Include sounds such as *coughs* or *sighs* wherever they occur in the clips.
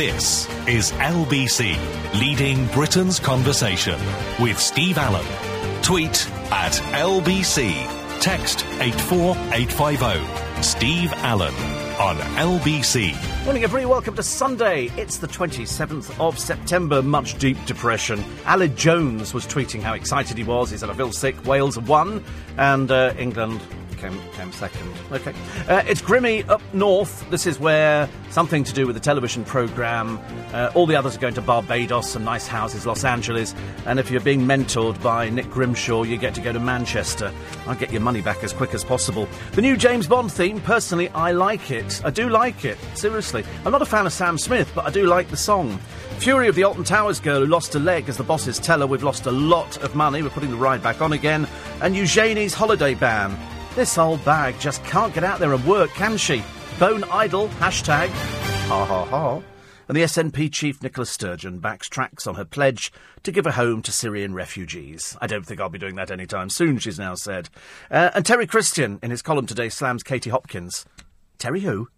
This is LBC, leading Britain's conversation with Steve Allen. Tweet at LBC. Text 84850. Steve Allen on LBC. Morning, everybody. Welcome to Sunday. It's the 27th of September. Much deep depression. Aled Jones was tweeting how excited he was. He said, I feel sick. Wales won, and uh, England came, came second. Okay. Uh, it's Grimmy up north. This is where something to do with the television programme. Uh, all the others are going to Barbados, some nice houses, Los Angeles. And if you're being mentored by Nick Grimshaw, you get to go to Manchester. I'll get your money back as quick as possible. The new James Bond theme, personally, I like it. I do like it. Seriously. I'm not a fan of Sam Smith, but I do like the song. Fury of the Alton Towers girl who lost a leg, as the bosses tell her, we've lost a lot of money. We're putting the ride back on again. And Eugenie's holiday ban. This old bag just can't get out there and work, can she? Bone idle, hashtag. Ha ha ha. And the SNP chief Nicola Sturgeon backs tracks on her pledge to give a home to Syrian refugees. I don't think I'll be doing that anytime soon, she's now said. Uh, and Terry Christian, in his column today, slams Katie Hopkins. Terry who?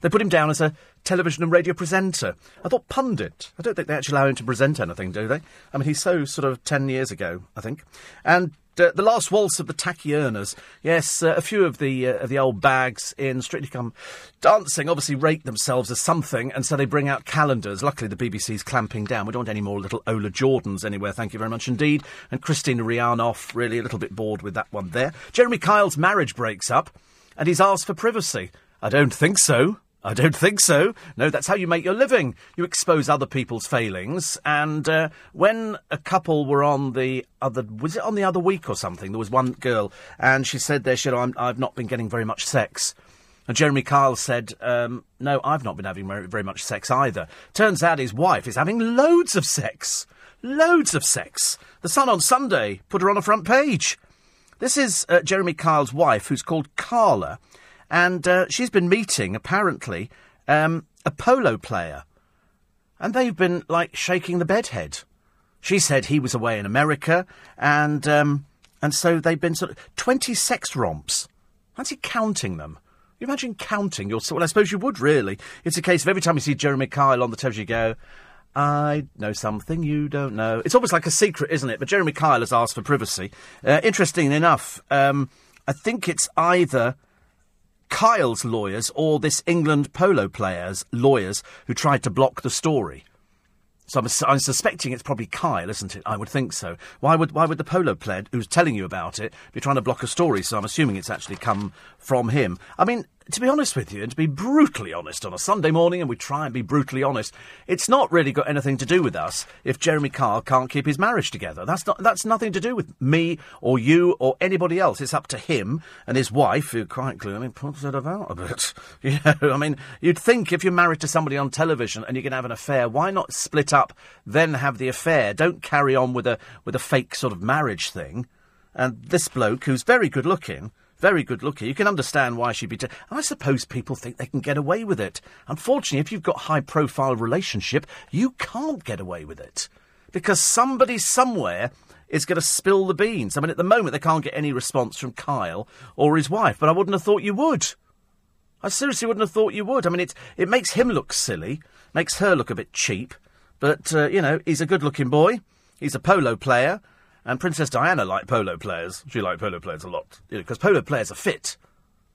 They put him down as a television and radio presenter. I thought pundit. I don't think they actually allow him to present anything, do they? I mean, he's so sort of ten years ago, I think. And uh, the last waltz of the tacky earners. Yes, uh, a few of the uh, of the old bags in Strictly Come Dancing obviously rate themselves as something, and so they bring out calendars. Luckily, the BBC's clamping down. We don't want any more little Ola Jordans anywhere. Thank you very much indeed. And Kristina Rihanoff, really a little bit bored with that one there. Jeremy Kyle's marriage breaks up, and he's asked for privacy. I don't think so. I don't think so. No, that's how you make your living. You expose other people's failings. And uh, when a couple were on the other, was it on the other week or something? There was one girl, and she said there, she said, I've not been getting very much sex. And Jeremy Kyle said, um, No, I've not been having very, much sex either. Turns out his wife is having loads of sex. Loads of sex. The Sun on Sunday put her on a front page. This is uh, Jeremy Kyle's wife, who's called Carla and uh, she's been meeting apparently um, a polo player, and they've been like shaking the bedhead. She said he was away in America, and um, and so they've been sort of twenty sex romps. Fancy counting them. You imagine counting your. Well, I suppose you would really. It's a case of every time you see Jeremy Kyle on the television, you go. I know something you don't know. It's almost like a secret, isn't it? But Jeremy Kyle has asked for privacy. Uh, interesting enough, um, I think it's either Kyle's lawyers or this England polo player's lawyers who tried to block the story. So I'm, I'm, suspecting it's probably Kyle, isn't it? I would think so. Why would why would the polo player who's telling you about it be trying to block a story? So I'm assuming it's actually come from him. I mean, to be honest with you, and to be brutally honest on a Sunday morning, and we try and be brutally honest, it's not really got anything to do with us if Jeremy Kyle can't keep his marriage together. That's not that's nothing to do with me or you or anybody else. It's up to him and his wife, who quite clearly I mean, puts it about a bit. *laughs* You know, I mean, you'd think if you're married to somebody on television and you're going to have an affair, why not split up, then have the affair? Don't carry on with a with a fake sort of marriage thing. And this bloke, who's very good looking, very good looking. You can understand why she'd be. I suppose people think they can get away with it. Unfortunately, if you've got high profile relationship, you can't get away with it because somebody somewhere is going to spill the beans. I mean, at the moment they can't get any response from Kyle or his wife, but I wouldn't have thought you would. I seriously wouldn't have thought you would. I mean, it it makes him look silly, makes her look a bit cheap, but uh, you know, he's a good-looking boy. He's a polo player. And Princess Diana liked polo players. She liked polo players a lot. Because you know, polo players are fit.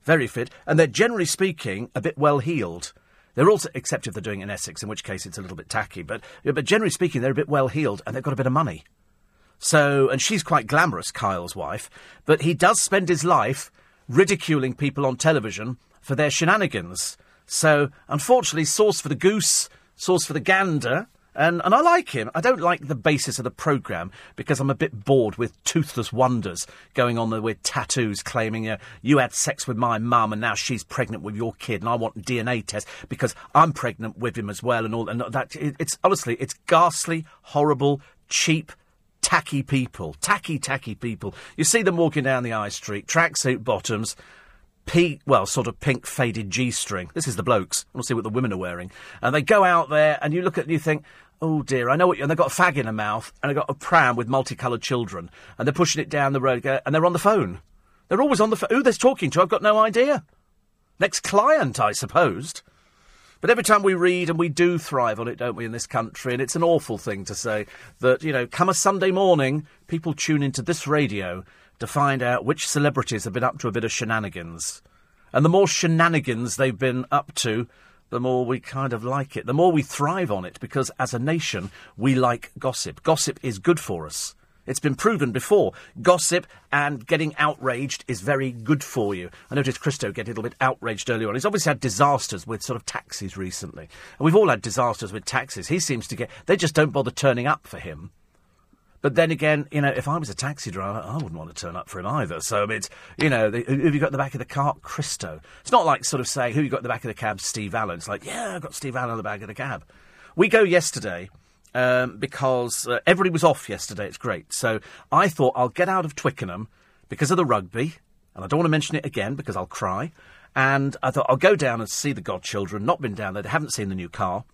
Very fit. And they're generally speaking a bit well heeled. They're also, except if they're doing it in Essex, in which case it's a little bit tacky. But, but generally speaking, they're a bit well heeled and they've got a bit of money. So, and she's quite glamorous, Kyle's wife. But he does spend his life ridiculing people on television for their shenanigans. So, unfortunately, sauce for the goose, sauce for the gander. And, and I like him. I don't like the basis of the programme because I'm a bit bored with toothless wonders going on there with tattoos claiming uh, you had sex with my mum and now she's pregnant with your kid and I want DNA test because I'm pregnant with him as well and all. And that it, it's honestly, it's ghastly, horrible, cheap, tacky people. Tacky, tacky people. You see them walking down the high street, tracksuit bottoms, pink, well, sort of pink faded G string. This is the blokes. To see what the women are wearing. And they go out there and you look at and you think, oh dear, I know what you. And they've got a fag in their mouth, and they've got a pram with multicoloured children, and they're pushing it down the road, uh, and they're on the phone. They're always on the phone. Who they're talking to, I've got no idea. Next client, I supposed. But every time we read, and we do thrive on it, don't we, in this country? And it's an awful thing to say that, you know, come a Sunday morning, people tune into this radio to find out which celebrities have been up to a bit of shenanigans. And the more shenanigans they've been up to, the more we kind of like it. The more we thrive on it, because as a nation, we like gossip. Gossip is good for us. It's been proven before. Gossip and getting outraged is very good for you. I noticed Christo get a little bit outraged earlier on. He's obviously had disasters with sort of taxis recently. And we've all had disasters with taxis. He seems to get. They just don't bother turning up for him. But then again, you know, if I was a taxi driver, I wouldn't want to turn up for him either. So it's, you know, the, who have you got in the back of the car? Christo. It's not like sort of saying, who you got in the back of the cab? Steve Allen. It's like, yeah, I've got Steve Allen in the back of the cab. We go yesterday um, because uh, everybody was off yesterday. It's great. So I thought I'll get out of Twickenham because of the rugby, and I don't want to mention it again because I'll cry. And I thought I'll go down and see the godchildren. Not been down there. They haven't seen the new car.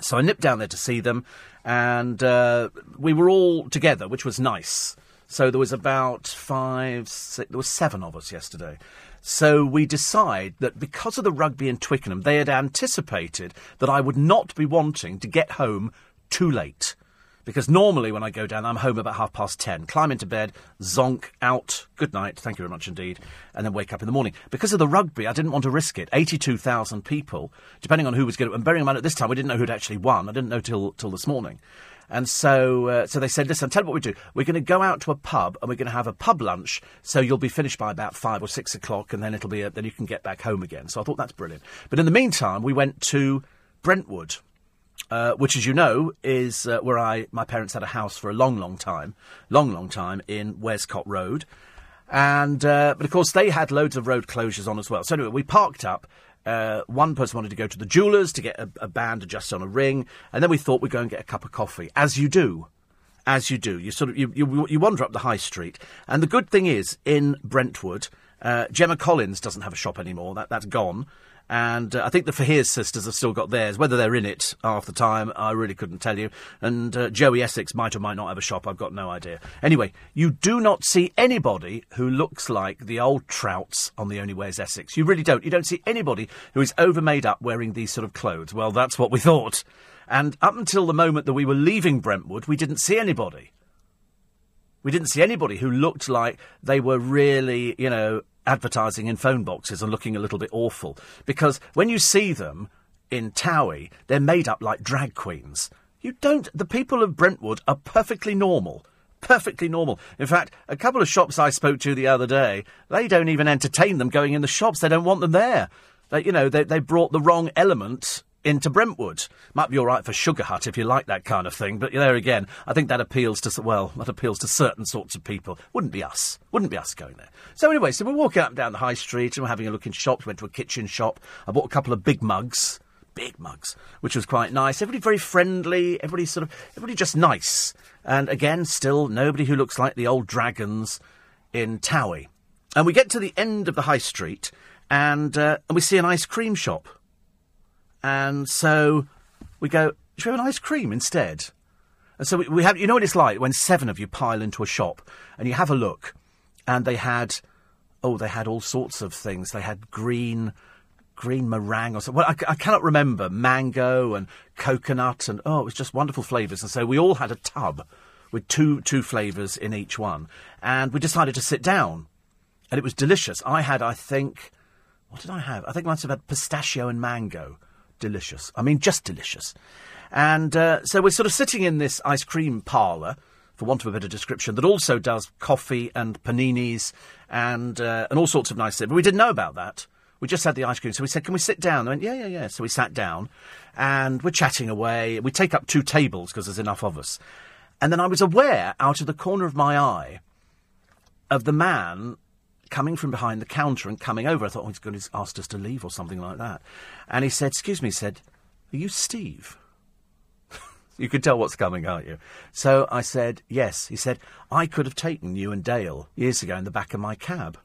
So I nipped down there to see them, and uh, we were all together, which was nice. So there was about five, six, there was seven of us yesterday. So we decide that because of the rugby in Twickenham, they had anticipated that I would not be wanting to get home too late. Because normally when I go down, I'm home about half past ten. Climb into bed, zonk, out, good night, thank you very much indeed, and then wake up in the morning. Because of the rugby, I didn't want to risk it. 82,000 people, depending on who was going to. And bearing in mind at this time, we didn't know who'd actually won. I didn't know till, till this morning. And so, uh, so they said, listen, tell you what we do. We're going to go out to a pub and we're going to have a pub lunch. So you'll be finished by about five or six o'clock, and then it'll be a, then you can get back home again. So I thought that's brilliant. But in the meantime, we went to Brentwood uh, which, as you know, is uh, where I my parents had a house for a long, long time, long, long time in Westcott Road, and uh, but of course they had loads of road closures on as well. So anyway, we parked up. Uh, one person wanted to go to the jewellers to get a, a band adjusted on a ring, and then we thought we'd go and get a cup of coffee, as you do as you do. You sort of you, you, you, wander up the high street, and the good thing is in Brentwood, uh, Gemma Collins doesn't have a shop anymore. That that's gone. And uh, I think the Faiers sisters have still got theirs. Whether they're in it half the time, I really couldn't tell you. And uh, Joey Essex might or might not have a shop. I've got no idea. Anyway, you do not see anybody who looks like the old trouts on The Only is Essex. You really don't. You don't see anybody who is over made up wearing these sort of clothes. Well, that's what we *laughs* thought. And up until the moment that we were leaving Brentwood, we didn't see anybody. We didn't see anybody who looked like they were really, you know, advertising in phone boxes and looking a little bit awful. Because when you see them in Towie, they're made up like drag queens. You don't. The people of Brentwood are perfectly normal. Perfectly normal. In fact, a couple of shops I spoke to the other day, they don't even entertain them going in the shops. They don't want them there. They, you know, they, they brought the wrong element into Brentwood. Might be all right for Sugar Hut if you like that kind of thing, but there again, I think that appeals to well, that appeals to certain sorts of people. Wouldn't be us. Wouldn't be us going there. So anyway, so we're walking up and down the high street and we're having a look in shops. Went to a kitchen shop. I bought a couple of big mugs. Big mugs, which was quite nice. Everybody very friendly. Everybody sort of, everybody just nice. And again, still nobody who looks like the old dragons in Towie. And we get to the end of the high street, and uh, and we see an ice cream shop. And so we go, should we have an ice cream instead? And so we, we have, you know what it's like when seven of you pile into a shop and you have a look and they had, oh, they had all sorts of things. They had green, green meringue or something. Well, I, I cannot remember. Mango and coconut and, oh, it was just wonderful flavours. And so we all had a tub with two, two flavours in each one. And we decided to sit down. And it was delicious. I had, I think, what did I have? I think I must have had pistachio and mango delicious. I mean, just delicious. And uh, so we're sort of sitting in this ice cream parlour, for want of a better description, that also does coffee and paninis and uh, and all sorts of nice things. But we didn't know about that. We just had the ice cream, so we said, "Can we sit down?" They went, "Yeah, yeah, yeah." So we sat down, and we're chatting away. We take up two tables because there's enough of us. And then I was aware, out of the corner of my eye, of the man coming from behind the counter and coming over. I thought, oh, he's going to ask us to leave or something like that. And he said, excuse me, he said, are you Steve? *laughs* you can tell what's coming, aren't you? So I said, yes. He said, I could have taken you and Dale years ago in the back of my cab.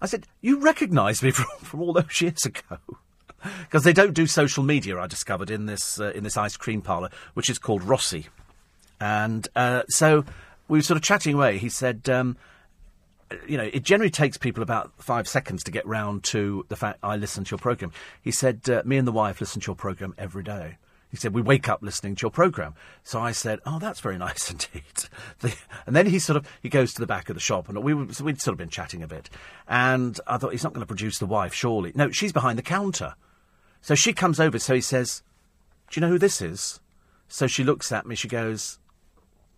I said, you recognise me *laughs* from, from all those years ago. *laughs* Because they don't do social media, I discovered in this uh, in this ice cream parlour, which is called Rossi, and uh, so we were sort of chatting away. He said, um, you know, it generally takes people about five seconds to get round to the fact I listen to your programme. He said, uh, me and the wife listen to your programme every day. He said, we wake up listening to your programme. So I said, oh, that's very *laughs* nice indeed. The, and then he sort of, he goes to the back of the shop and we so we'd sort of been chatting a bit. And I thought, he's not going to produce the wife, surely. No, she's behind the counter. So she comes over, so he says, do you know who this is? So she looks at me, she goes,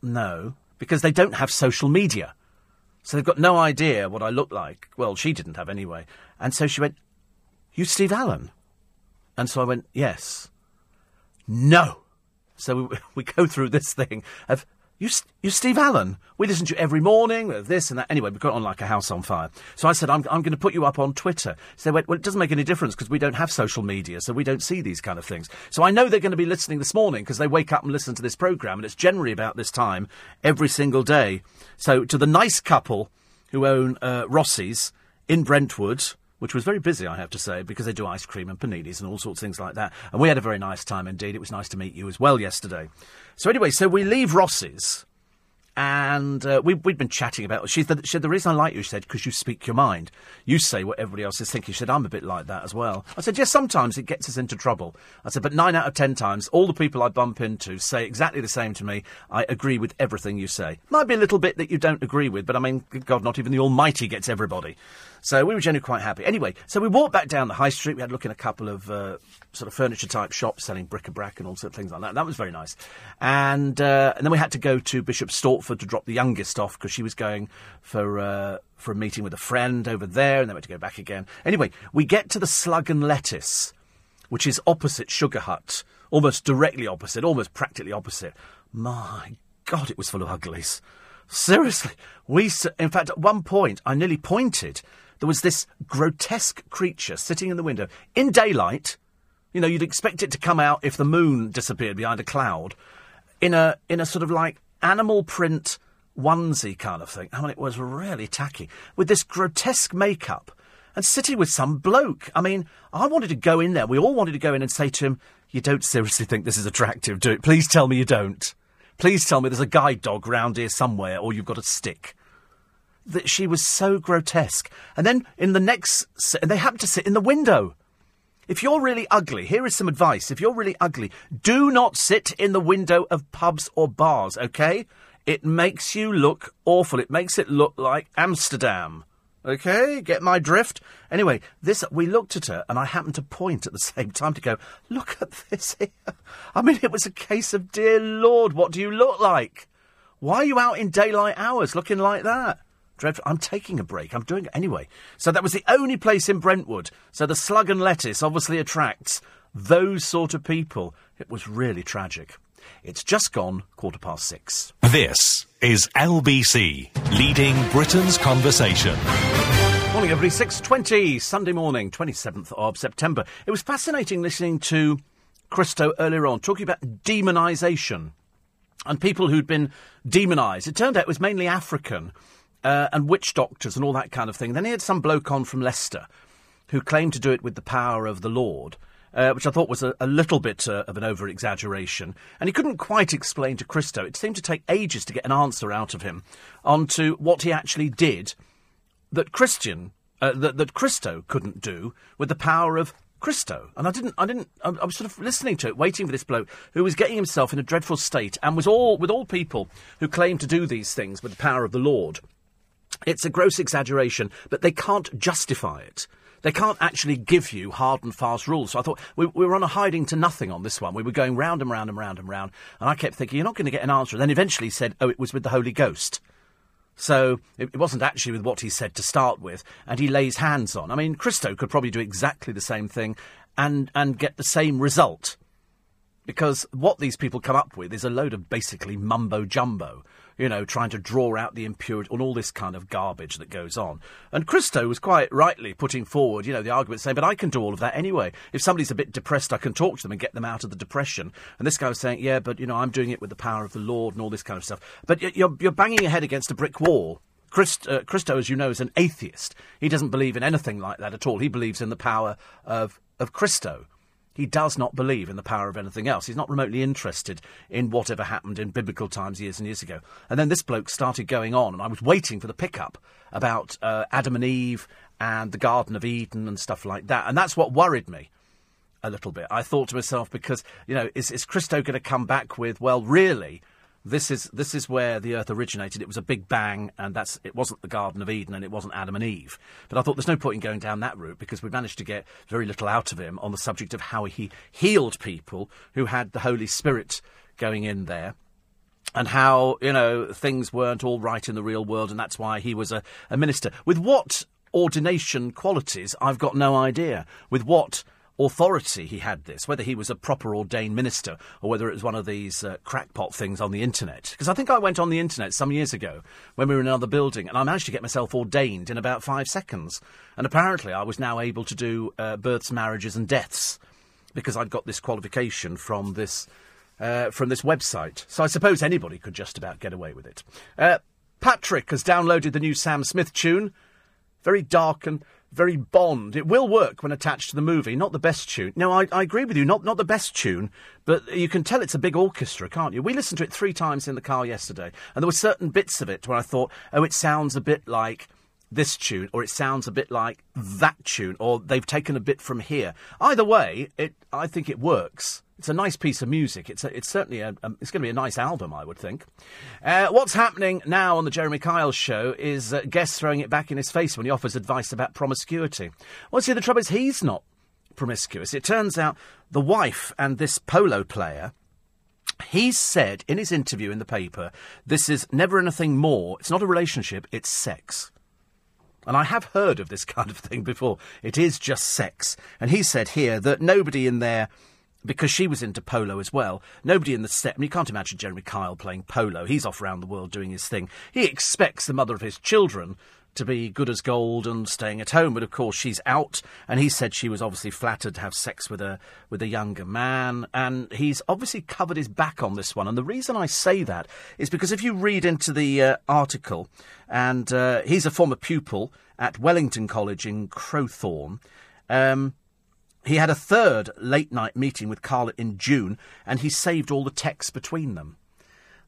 no, because they don't have social media. So they've got no idea what I look like. Well, she didn't have anyway. And so she went, You Steve Allen? And so I went, Yes. No. So we, *laughs* we go through this thing of, you, you Steve Allen? We listen to you every morning, with this and that. Anyway, we got on like a house on fire. So I said, I'm, I'm going to put you up on Twitter. So they went, well, it doesn't make any difference because we don't have social media, so we don't see these kind of things. So I know they're going to be listening this morning because they wake up and listen to this programme, and it's generally about this time every single day. So to the nice couple who own uh, Rossi's in Brentwood, which was very busy, I have to say, because they do ice cream and paninis and all sorts of things like that. And we had a very nice time indeed. It was nice to meet you as well yesterday. So anyway, so we leave Rossi's, and uh, we, we'd been chatting about. She said, she said, the reason I like you, she said, because you speak your mind. You say what everybody else is thinking. She said, I'm a bit like that as well. I said, yes, sometimes it gets us into trouble. I said, but nine out of ten times, all the people I bump into say exactly the same to me. I agree with everything you say. Might be a little bit that you don't agree with, but I mean, God, not even the Almighty gets everybody. So we were generally quite happy. Anyway, so we walked back down the high street. We had a look in a couple of uh, sort of furniture type shops selling bric-a-brac and all sorts of things like that. That was very nice. And uh, and then we had to go to Bishop Stortford to drop the youngest off because she was going for uh, for a meeting with a friend over there, and then we had to go back again. Anyway, we get to the Slug and Lettuce, which is opposite Sugar Hut, almost directly opposite, almost practically opposite. My God, it was full of uglies. Seriously, we. In fact, at one point, I nearly pointed there was this grotesque creature sitting in the window in daylight. You know, you'd expect it to come out if the moon disappeared behind a cloud, in a in a sort of like animal print onesie kind of thing. I mean, it was really tacky with this grotesque makeup and sitting with some bloke. I mean, I wanted to go in there. We all wanted to go in and say to him, "You don't seriously think this is attractive, do it? Please tell me you don't. Please tell me there's a guide dog round here somewhere, or you've got a stick." That she was so grotesque. And then in the next, and they happened to sit in the window. If you're really ugly, here is some advice. If you're really ugly, do not sit in the window of pubs or bars, okay? It makes you look awful. It makes it look like Amsterdam. Okay, get my drift? Anyway, this we looked at her and I happened to point at the *laughs* same time to go, look at this here. I mean, it was a case of, dear Lord, what do you look like? Why are you out in daylight hours looking like that? Dreadful. I'm taking a break. I'm doing it anyway. So that was the only place in Brentwood. So the slug and lettuce obviously attracts those sort of people. It was really tragic. It's just gone quarter past six. This is LBC, leading Britain's conversation. Morning, everybody. 6.20, Sunday morning, 27th of September. It was fascinating listening to Christo earlier on, talking about demonisation and people who'd been demonised. It turned out it was mainly African uh, and witch doctors and all that kind of thing. Then he had some bloke on from Leicester who claimed to do it with the power of the Lord. Uh, which I thought was a, a little bit uh, of an over exaggeration. And he couldn't quite explain to Christo. It seemed to take ages to get an answer out of him onto what he actually did that Christian, uh, that, that Christo couldn't do with the power of Christo. And I didn't, I didn't, I, I was sort of listening to it, waiting for this bloke who was getting himself in a dreadful state and was all, with all people who claim to do these things with the power of the Lord. It's a gross exaggeration, but they can't justify it. They can't actually give you hard and fast rules. So I thought we, we, were on a hiding to nothing on this one. We were going round and round and round and round. And I kept thinking, you're not going to get an answer. And then eventually he said, oh, it was with the Holy Ghost. So it, it wasn't actually with what he said to start with. And he lays hands on. I mean, Christo could probably do exactly the same thing and, and get the same result. Because what these people come up with is a load of basically mumbo jumbo you know, trying to draw out the impurity and all this kind of garbage that goes on. And Christo was quite rightly putting forward, you know, the argument saying, but I can do all of that anyway. If somebody's a bit depressed, I can talk to them and get them out of the depression. And this guy was saying, yeah, but, you know, I'm doing it with the power of the Lord and all this kind of stuff. But you're, you're banging your head against a brick wall. Christ, uh, Christo, as you know, is an atheist. He doesn't believe in anything like that at all. He believes in the power of, of Christo. He does not believe in the power of anything else. He's not remotely interested in whatever happened in biblical times years and years ago. And then this bloke started going on, and I was waiting for the pickup about uh, Adam and Eve and the Garden of Eden and stuff like that. And that's what worried me a little bit. I thought to myself, because, you know, is, is Christo going to come back with, well, really, this is this is where the earth originated. It was a big bang, and that's it wasn't the Garden of Eden, and it wasn't Adam and Eve. But I thought there's no point in going down that route because we managed to get very little out of him on the subject of how he healed people who had the Holy Spirit going in there. And how, you know, things weren't all right in the real world, and that's why he was a, a minister. With what ordination qualities, I've got no idea. With what authority he had this, whether he was a proper ordained minister or whether it was one of these uh, crackpot things on the internet. Because I think I went on the internet some years ago when we were in another building and I managed to get myself ordained in about five seconds. And apparently I was now able to do uh, births, marriages, and deaths because I'd got this qualification from this. Uh, from this website. So I suppose anybody could just about get away with it. Uh, Patrick has downloaded the new Sam Smith tune. Very dark and very Bond. It will work when attached to the movie. Not the best tune. No, I, I agree with you. Not not the best tune, but you can tell it's a big orchestra, can't you? We listened to it three times in the car yesterday, and there were certain bits of it where I thought, oh, it sounds a bit like this tune, or it sounds a bit like that tune, or they've taken a bit from here. Either way, it I think it works. It's a nice piece of music. It's a, it's certainly a, a, it's going to be a nice album, I would think. Uh, what's happening now on the Jeremy Kyle show is uh, guests throwing it back in his face when he offers advice about promiscuity. Well, see, the trouble is he's not promiscuous. It turns out the wife and this polo player. He said in his interview in the paper, "This is never anything more. It's not a relationship. It's sex." And I have heard of this *laughs* kind of thing before. It is just sex. And he said here that nobody in there because she was into polo as well. Nobody in the set, I mean, you can't imagine Jeremy Kyle playing polo. He's off around the world doing his thing. He expects the mother of his children to be good as gold and staying at home, but of course she's out. And he said she was obviously flattered to have sex with a with a younger man, and he's obviously covered his back on this one. And the reason I say that is because if you read into the uh, article, and uh, he's a former pupil at Wellington College in Crowthorne. Um, he had a third late night meeting with Carla in June, and he saved all the texts between them.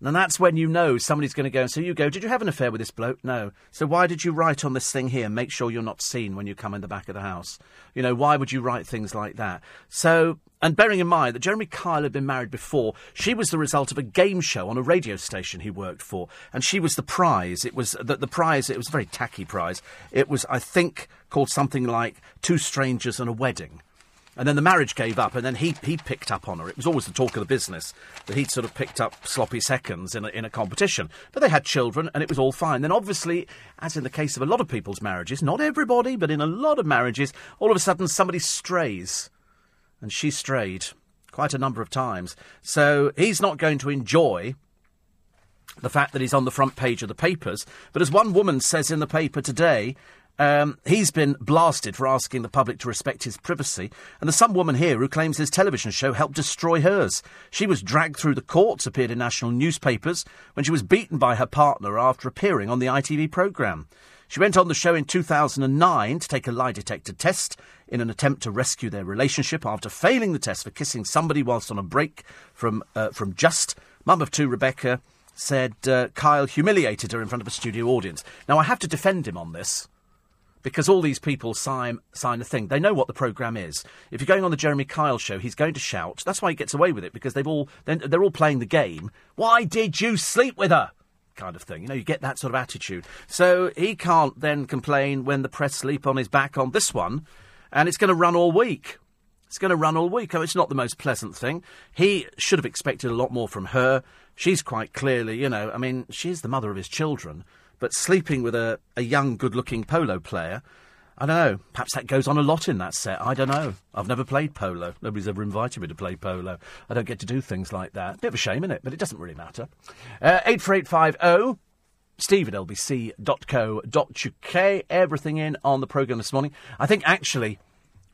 And that's when you know somebody's going to go and say, You go, did you have an affair with this bloke? No. So why did you write on this thing here, make sure you're not seen when you come in the back of the house? You know, why would you write things like that? So, and bearing in mind that Jeremy Kyle had been married before, she was the result of a game show on a radio station he worked for, and she was the prize. It was the, the prize, it was a very tacky prize. It was, I think, called something like Two Strangers and a Wedding. And then the marriage gave up, and then he, he picked up on her. It was always the talk of the business that he'd sort of picked up sloppy seconds in a, in a competition. But they had children, and it was all fine. Then, obviously, as in the case of a lot of people's marriages, not everybody, but in a lot of marriages, all of a sudden somebody strays. And she strayed quite a number of times. So he's not going to enjoy the fact that he's on the front page of the papers. But as one woman says in the paper today, um, he's been blasted for asking the public to respect his privacy, and there's some woman here who claims his television show helped destroy hers. She was dragged through the courts, appeared in national newspapers, when she was beaten by her partner after appearing on the ITV programme. She went on the show in 2009 to take a lie detector test in an attempt to rescue their relationship after failing the test for kissing somebody whilst on a break from, uh, from Just. Mum of two, Rebecca, said uh, Kyle humiliated her in front of a studio audience. Now, I have to defend him on this because all these people sign sign a thing. They know what the program is. If you're going on the Jeremy Kyle show, he's going to shout. That's why he gets away with it because they've all they're, they're all playing the game. Why did you sleep with her? Kind of thing. You know, you get that sort of attitude. So he can't then complain when the press sleep on his back on this one, and it's going to run all week. It's going to run all week. Oh, it's not the most pleasant thing. He should have expected a lot more from her. She's quite clearly, you know, I mean, she's the mother of his children. But sleeping with a, a young, good looking polo player, I don't know. Perhaps that goes on a lot in that set. I don't know. I've never played polo. Nobody's ever invited me to play polo. I don't get to do things like that. Bit of a shame, isn't it? But it doesn't really matter. Uh, 84850 steve at lbc.co.uk. Everything in on the programme this morning. I think actually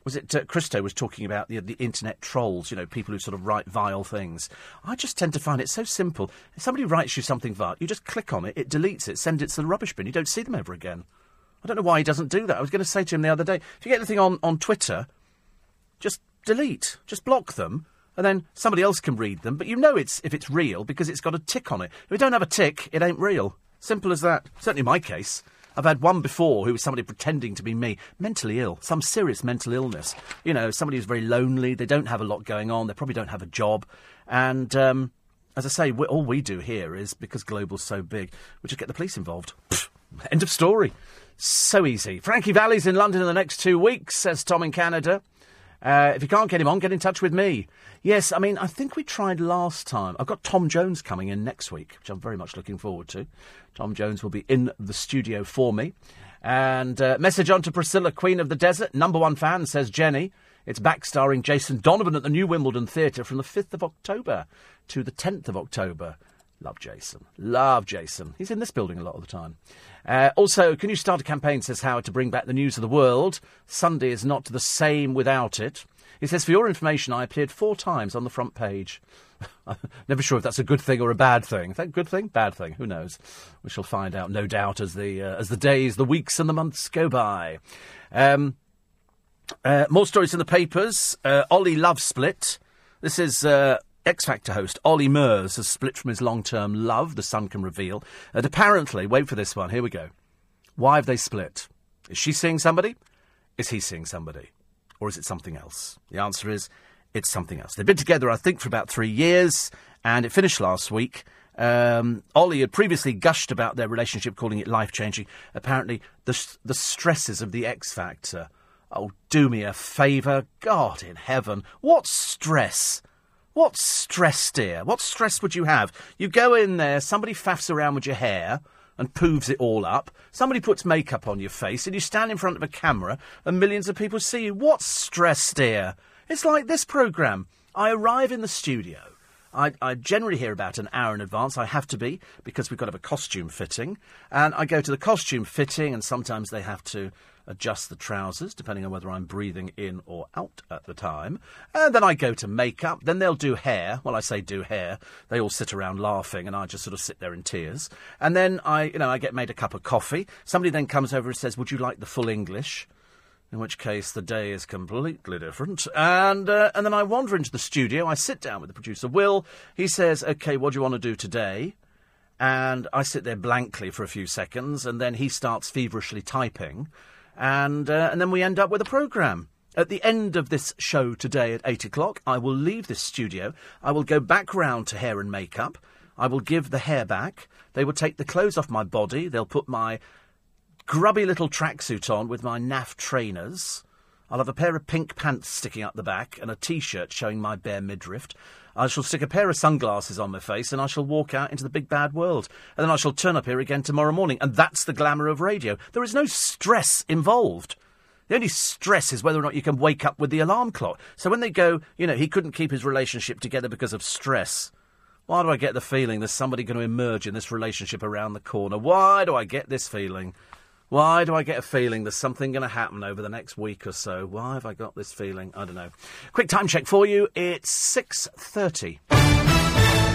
was it uh, Christo was talking about the, the internet trolls, you know, people who sort of write vile things. I just tend to find it so simple. If somebody writes you something vile, you just click on it, it deletes it, send it to the rubbish bin. You don't see them ever again. I don't know why he doesn't do that. I was going to say to him the other day, if you get anything on, on Twitter, just delete. Just block them, and then somebody else can read them. But you know it's if it's real because it's got a tick on it. If it don't have a tick, it ain't real. Simple as that. Certainly my case. I've had one before who was somebody pretending to be me, mentally ill, some serious mental illness. You know, somebody who's very lonely, they don't have a lot going on, they probably don't have a job. And um, as I say, we, all we do here is, because Global's so big, we just get the police involved. Pfft, end of story. So easy. Frankie Valli's in London in the next two weeks, says Tom in Canada. Uh, if you can't get him on, get in touch with me. Yes, I mean, I think we tried last time. I've got Tom Jones coming in next week, which I'm very much looking forward to. Tom Jones will be in the studio for me. And uh, message on to Priscilla, Queen of the Desert, number one fan, says Jenny. It's back starring Jason Donovan at the New Wimbledon Theatre from the 5th of October to the 10th of October. Love Jason. Love Jason. He's in this building a lot of the time. Uh, also, can you start a campaign, says Howard, to bring back the news of the world? Sunday is not the same without it. He says, for your information, I appeared four times on the front page. *laughs* Never sure if that's a good thing or a bad thing. Is that a good thing? Bad thing? Who knows? We shall find out, no doubt, as the uh, as the days, the weeks, and the months go by. Um, uh, more stories in the papers. Uh, Ollie Love split. This is uh, X Factor host Ollie Murs has split from his long term love, the Sun can reveal. And apparently, wait for this one, here we go. Why have they split? Is she seeing somebody? Is he seeing somebody? Or is it something else? The answer is it's something else. They've been together, I think, for about three years, and it finished last week. Um, Ollie had previously gushed about their relationship, calling it life changing. Apparently, the, the stresses of the X Factor. Oh, do me a favour. God in heaven. What stress? What stress, dear? What stress would you have? You go in there, somebody faffs around with your hair and poofs it all up. Somebody puts makeup on your face, and you stand in front of a camera, and millions of people see you. What stress, dear? It's like this programme. I arrive in the studio. I, I, generally hear about an hour in advance. I have to be because we've got to have a costume fitting. And I go to the costume fitting, and sometimes they have to adjust the trousers depending on whether I'm breathing in or out at the time. And then I go to makeup. Then they'll do hair. Well, I say do hair. They all sit around laughing, and I just sort of sit there in tears. And then I, you know, I get made a cup of coffee. Somebody then comes over and says, "Would you like the full English?" in which case the day is completely different. And uh, and then I wander into the studio. I sit down with the producer, Will. He says, "Okay, what do you want to do today?" And I sit there blankly for a few seconds, and then he starts feverishly typing, and uh, and then we end up with a program. At the end of this show today at eight o'clock, I will leave this studio. I will go back round to hair and makeup. I will give the hair back. They will take the clothes off my body. They'll put my grubby little tracksuit on with my naff trainers. I'll have a pair of pink pants sticking up the back and a t shirt showing my bare midriff. I shall stick a pair of sunglasses on my face and I shall walk out into the big bad world. And then I shall turn up here again tomorrow morning. And that's the glamour of radio. There is no stress involved. The only stress is whether or not you can wake up with the alarm clock. So when they go, you know, he couldn't keep his relationship together because of stress. Why do I get the feeling there's somebody going to emerge in this relationship around the corner? Why do I get this feeling? Why do I get a feeling there's something going to happen over the next week or so? Why have I got this feeling? I don't know. Quick time check for you. It's 6.30.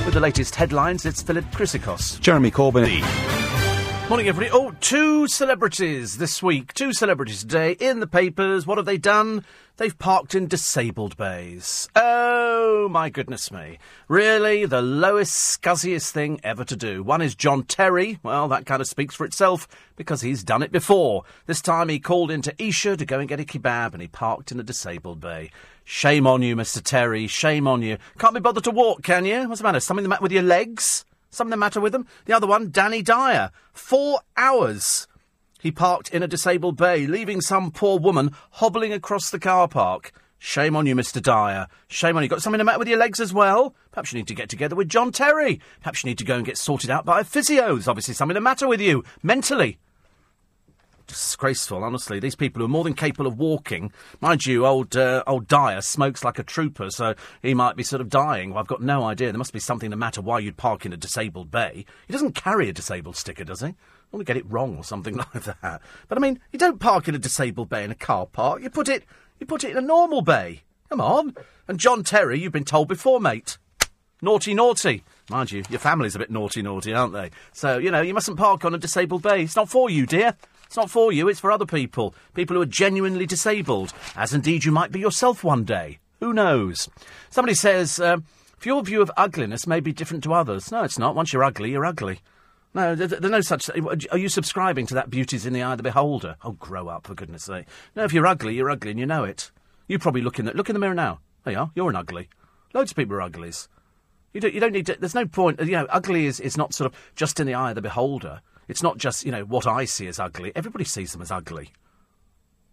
With the latest headlines, it's Philip Chrysikos. Jeremy Corbyn. Morning, everybody. Oh, two celebrities this week. Two celebrities today in the papers. What have they done? They've parked in disabled bays. Oh, my goodness me. Really, the lowest, scuzziest thing ever to do. One is John Terry. Well, that kind of speaks for itself because he's done it before. This time he called into Esher to go and get a kebab and he parked in a disabled bay. Shame on you, Mr. Terry. Shame on you. Can't be bothered to walk, can you? What's the matter? Something the matter with your legs? Something the matter with them? The other one, Danny Dyer. Four hours he parked in a disabled bay, leaving some poor woman hobbling across the car park. Shame on you, Mr. Dyer. Shame on you. Got something the matter with your legs as well? Perhaps you need to get together with John Terry. Perhaps you need to go and get sorted out by a physio. There's obviously something the matter with you, mentally. Disgraceful, honestly. These people who are more than capable of walking. Mind you, old uh, old Dyer smokes like a trooper, so he might be sort of dying. Well, I've got no idea. There must be something the matter why you'd park in a disabled bay. He doesn't carry a disabled sticker, does he? I want to get it wrong or something *laughs* like that. But I mean, you don't park in a disabled bay in a car park. You put it, you put it in a normal bay. Come on. And John Terry, you've been told before, mate. Naughty, naughty. Mind you, your family's a bit naughty, naughty, aren't they? So, you know, you mustn't park on a disabled bay. It's not for you, dear. It's not for you, it's for other people. People who are genuinely disabled. As indeed you might be yourself one day. Who knows? Somebody says, um, your view of ugliness may be different to others. No, it's not. Once you're ugly, you're ugly. No, there's no such. Are you subscribing to that beauty's in the eye of the beholder? Oh, grow up, for goodness sake. No, if you're ugly, you're ugly and you know it. You probably look in the, look in the mirror now. There you are. You're an ugly. Loads of people are uglies. You don't, you don't need to. There's no point. You know, ugly is, is not sort of just in the eye of the beholder. It's not just, you know, what I see as ugly. Everybody sees them as ugly.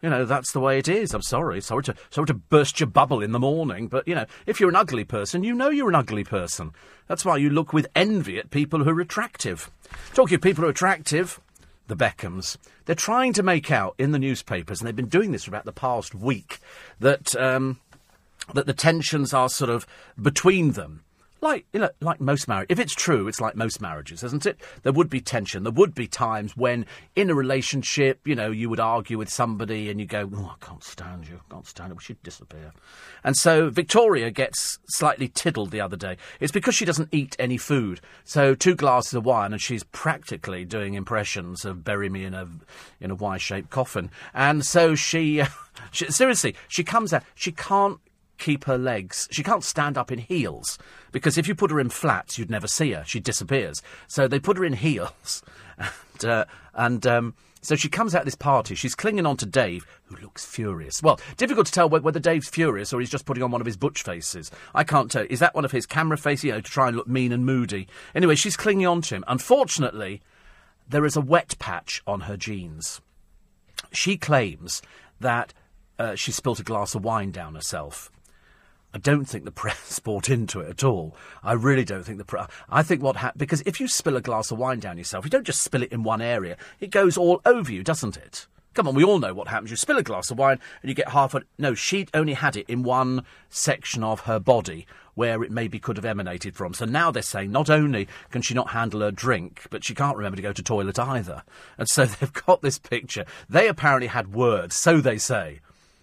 You know, that's the way it is. I'm sorry. Sorry to, sorry to burst your bubble in the morning, but, you know, if you're an ugly person, you know you're an ugly person. That's why you look with envy at people who are attractive. Talking of people who are attractive, the Beckhams. They're trying to make out in the newspapers, and they've been doing this for about the past week, that, um, that the tensions are sort of between them like you know, like most marriage. If it's true, it's like most marriages, isn't it? There would be tension. There would be times when, in a relationship, you know, you would argue with somebody and you go, "Oh, I can't stand you. I can't stand it. We should disappear." And so Victoria gets slightly tiddled the other day. It's because she doesn't eat any food. So two glasses of wine, and she's practically doing impressions of "bury me in a in a Y-shaped coffin." And so she, *laughs* she seriously, she comes out. She can't keep her legs. She can't stand up in heels because if you put her in flats, you'd never see her. She disappears. So they put her in *laughs* heels, and, uh, and um, so she comes out of this party. She's clinging on to Dave, who looks furious. Well, difficult to tell whether Dave's furious or he's just putting on one of his butch faces. I can't tell. Is that one of his camera faces, you know, to try and look mean and moody? Anyway, she's clinging on to him. Unfortunately, there is a wet patch on her jeans. She claims that uh, she spilt a glass of wine down herself. I don't think the press *laughs* bought into it at all. I really don't think the press. I think what happened because if you spill a glass of wine down yourself, you don't just spill it in one area; it goes all over you, doesn't it? Come on, we all know what happens. You spill a glass of wine and you get half a. No, she only had it in one section of her body where it maybe could have emanated from. So now they're saying not only can she not handle her drink, but she can't remember to go to toilet either. And so *laughs* they've got this picture. They apparently had words, so they say,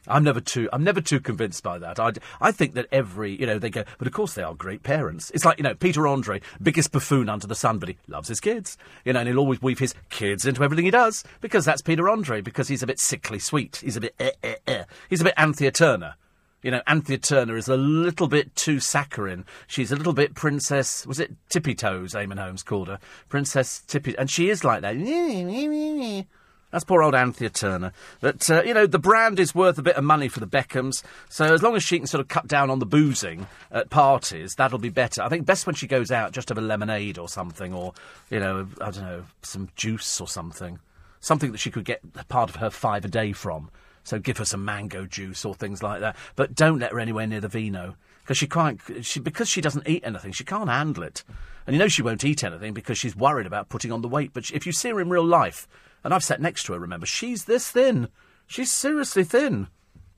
I'm never too. I'm never too convinced by that. I, I think that every, you know, they go. But of course, they are great parents. It's like you know, Peter Andre, biggest buffoon under the sun, but he loves his kids. You know, and he'll always weave his kids into everything he does because that's Peter Andre. Because he's a bit sickly sweet. He's a bit. Eh, eh, eh. He's a bit Anthea Turner. You know, Anthea Turner is a little bit too saccharine. She's a little bit Princess. Was it Tippy Toes? Eamonn Holmes called her Princess Tippy, and she is like that. *laughs* That's poor old Anthea Turner. But, uh, you know, the brand is worth a bit of money for the Beckhams. So as long as she can sort of cut down on the boozing at parties, that'll be better. I think best when she goes out, just have a lemonade or something, or, you know, I don't know, some juice or something. Something that she could get part of her five a day from. So give her some mango juice or things like that. But don't let her anywhere near the vino. Because she can't, she, because she doesn't eat anything, she can't handle it. And you know she won't eat anything because she's worried about putting on the weight. But if you see her in real life, and I've sat next to her, remember, she's this thin. She's seriously thin.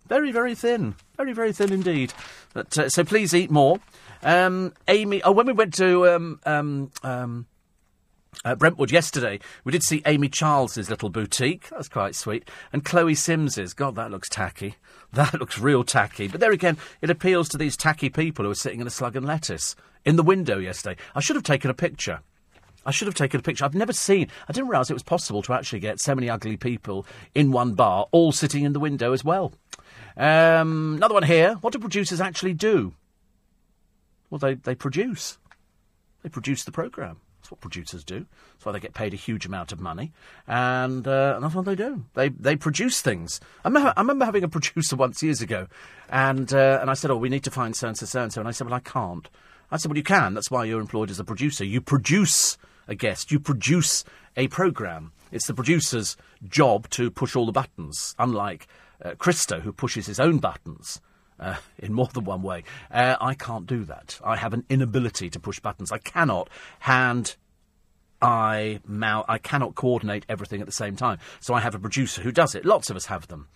Very, very thin. Very, very thin indeed. But, uh, so please eat more. Um, Amy, oh, when we went to um, um, um, uh, Brentwood yesterday, we did see Amy Charles's little boutique. That's quite sweet. And Chloe Sims's. God, that looks tacky. *laughs* That looks real tacky. But there again, it appeals to these tacky people who are sitting in a slug and lettuce in the window yesterday. I should have taken a picture. I should have taken a picture. I've never seen, I didn't realise it was possible to actually get so many ugly people in one bar, all sitting in the window as well. Um, another one here. What do producers actually do? Well, they, they produce. They produce the programme. That's what producers do. That's why they get paid a huge amount of money, and, uh, and that's what they do. They they produce things. I remember, I remember having a *laughs* producer once years ago, and uh, and I said, "Oh, we need to find so and so, so and so," and I said, "Well, I can't." I said, "Well, you can. That's why you're employed as a producer. You produce a guest. You produce a programme. It's the producer's job to push all the buttons, unlike uh, Christo, who pushes his own buttons. Uh, *laughs* in more than one way. Uh, I can't do that. I have an inability to push buttons. I cannot hand eye, mouth. I cannot coordinate everything at the same time. So I have a producer who does it. Lots of us have them.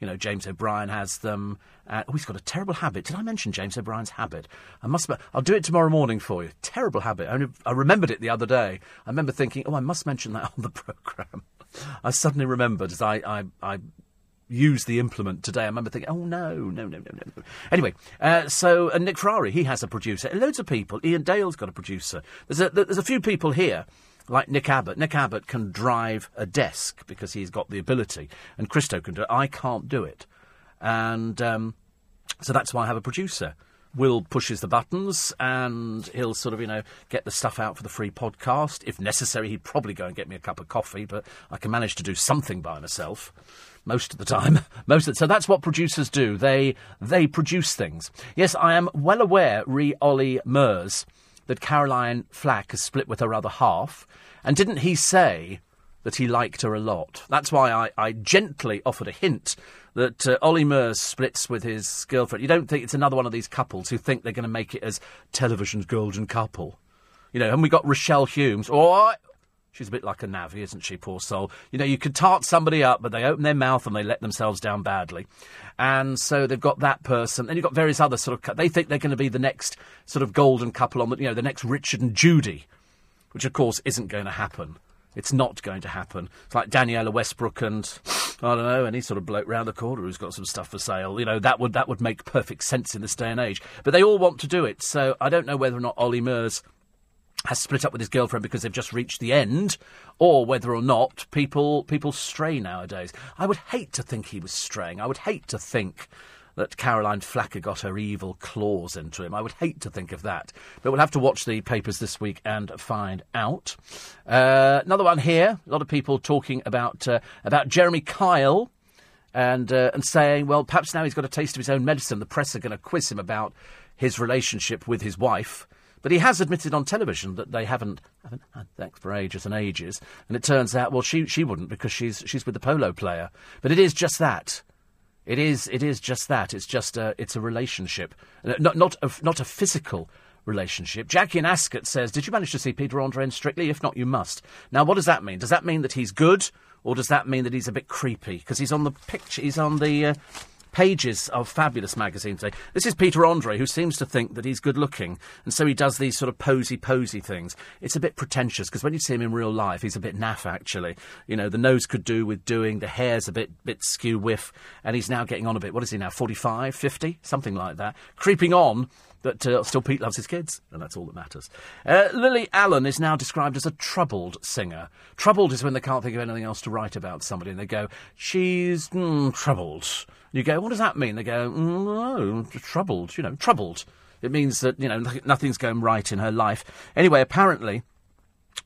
You know, James O'Brien has them. Uh, oh, he's got a terrible habit. Did I mention James O'Brien's habit? I must. I'll do it tomorrow morning for you. Terrible habit. I, only, I remembered it the other day. I remember thinking, oh, I must mention that *laughs* on the programme. I suddenly remembered as I, I, I used the implement today. I remember thinking, oh no, no, no, no, no. Anyway, uh, so uh, Nick Ferrari, he has a producer. loads of people. Iain Dale's got a producer. There's a, there's a few people here like Nick Abbott. Nick Abbott can drive a desk because he's got the ability, and Christo can do it. I can't do it. And um, So that's why I have a producer. Will pushes the buttons and he'll sort of, you know, get the stuff out for the free podcast. If necessary, he'd probably go and get me a cup of coffee, but I can manage to do something by myself most of the time. *laughs* Most of the, so that's what producers do. They they produce things. Yes, I am well aware, re Ollie Murs, that Caroline Flack has split with her other half. And didn't he say that he liked her a lot? That's why I, I gently offered a hint that uh, Ollie Murs splits with his girlfriend. You don't think it's another one of these couples who think they're going to make it as television's golden couple. You know, and we got Rochelle Humes. All right. She's a bit like a navvy, isn't she, poor soul? You know, you could tart somebody up, but they open their mouth and they let themselves down badly. And so they've got that person. And you've got various other sort of. They think they're going to be the next sort of golden couple on the, you know, the next Richard and Judy, which of course isn't going to happen. It's not going to happen. It's like Danniella Westbrook and I don't know any sort of bloke round the corner who's got some stuff for sale. You know that would that would make perfect sense in this day and age. But they all want to do it. So I don't know whether or not Ollie Murs has split up with his girlfriend because they've just reached the end, or whether or not people people stray nowadays. I would hate to think he was straying. I would hate to think that Caroline Flacker got her evil claws into him. I would hate to think of that. But we'll have to watch the papers this week and find out. Uh, another one here. A lot of people talking about uh, about Jeremy Kyle. And, uh, and saying, well, perhaps now he's got a taste of his own medicine. The press are going to quiz him about his relationship with his wife. But he has admitted on television that they haven't, haven't had sex for ages and ages. And it turns out, well, she, she wouldn't because she's, she's with the polo player. But it is just that. It is, it is just that. It's just a, it's a relationship, uh, not, not, a, not a physical relationship. Jackie in Ascot says, Did you manage to see Peter Andre in Strictly? If not, you must. Now, what does that mean? Does that mean that he's good, or does that mean that he's a bit creepy? Because he's on the picture, he's on the uh, pages of Fabulous magazine today. This is Peter Andre, who seems to think that he's good looking, and so he does these sort of posy posy things. It's a bit pretentious because when you see him in real life, he's a bit naff actually. You know, the nose could do with doing, the hair's a bit bit skew whiff, and he's now getting on a bit. What is he now? 45, 50? Something like that. Creeping on but uh, still Pete loves his kids, and that's all that matters. Uh, Lily Allen is now described as a troubled singer. Troubled is when they can't think of anything else to write about somebody, and they go, she's mm, troubled. You go, what does that mean? They go, mm, oh, troubled, you know, troubled. It means that, you know, nothing's going right in her life. Anyway, apparently,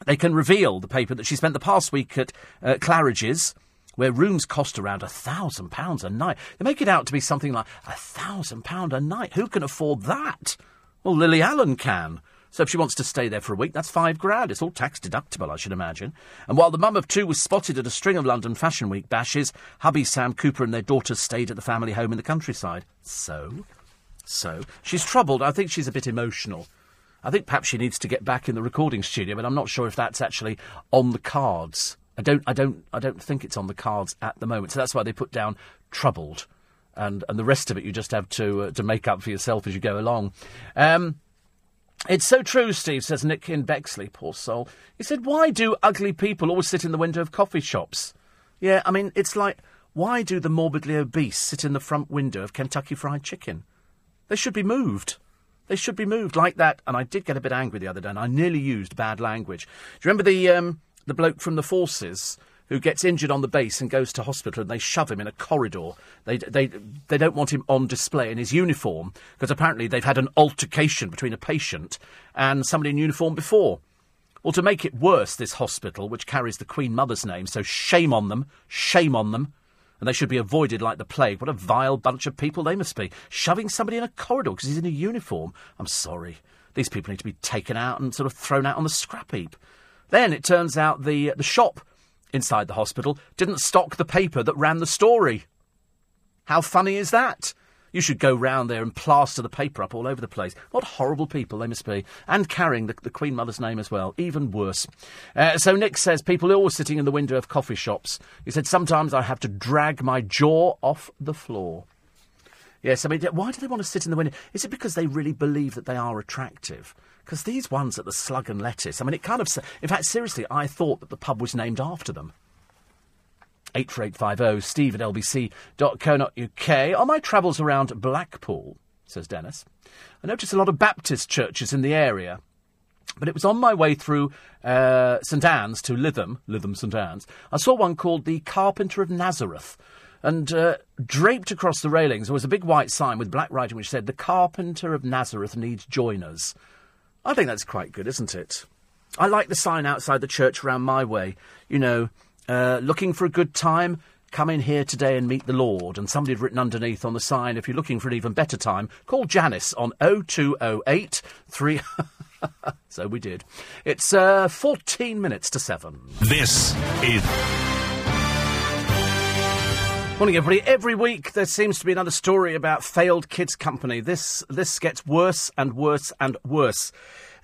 they can reveal the paper that she spent the past week at uh, Claridge's, where rooms cost around a thousand pounds a night. They make it out to be something like a thousand pound a night. Who can afford that? Well, Lily Allen can. So if she wants to stay there for a week, that's five grand. It's all tax deductible, I should imagine. And while the mum of two was spotted at a string of London Fashion Week bashes, hubby Sam Cooper and their daughters stayed at the family home in the countryside. So? So? She's troubled. I think she's a bit emotional. I think perhaps she needs to get back in the recording studio, but I'm not sure if that's actually on the cards. I don't, I don't, I don't think it's on the cards at the moment. So that's why they put down troubled, and and the rest of it you just have to uh, to make up for yourself as you go along. Um, it's so true, Steve, says Nick in Bexley, poor soul. He said, Why do ugly people always sit in the window of coffee shops? Yeah, I mean, it's like, why do the morbidly obese sit in the front window of Kentucky Fried Chicken? They should be moved. They should be moved like that. And I did get a bit angry the other day, and I nearly used bad language. Do you remember the, um, the bloke from the forces who gets injured on the base and goes to hospital and they shove him in a corridor. They, they, they don't want him on display in his uniform because apparently they've had an altercation between a patient and somebody in uniform before. Well, to make it worse, this hospital, which carries the Queen Mother's name, so shame on them, shame on them, and they should be avoided like the plague. What a vile bunch of people they must be. Shoving somebody in a corridor because he's in a uniform. I'm sorry. These people need to be taken out and sort of thrown out on the scrap heap. Then it turns out the, the shop inside the hospital didn't stock the paper that ran the story. How funny is that? You should go round there and plaster the paper up all over the place. What horrible people they must be. And carrying the, the Queen Mother's name as well. Even worse. Uh, so Nick says people are always sitting in the window of coffee shops. He said, sometimes I have to drag my jaw off the floor. Yes, I mean, why do they want to sit in the window? Is it because they really believe that they are attractive? Because these ones at the Slug and Lettuce, I mean, it kind of. In fact, seriously, I thought that the pub was named after them. 84850 steve at lbc.co.uk. On my travels around Blackpool, says Dennis, I noticed a lot of Baptist churches in the area. But it was on my way through uh, St Anne's to Lytham, Lytham St Anne's. I saw one called the Carpenter of Nazareth. And uh, draped across the railings was a big white sign with black writing which said, The carpenter of Nazareth needs joiners. I think that's quite good, isn't it? I like the sign outside the church around my way. You know, uh, looking for a good time, come in here today and meet the Lord. And somebody had written underneath on the sign, if you're looking for an even better time, call Janice on 0208 3. *laughs* so we did. It's uh, 14 minutes to 7. This is Morning, everybody. Every week there seems to be another story about failed kids' company. This this gets worse and worse and worse.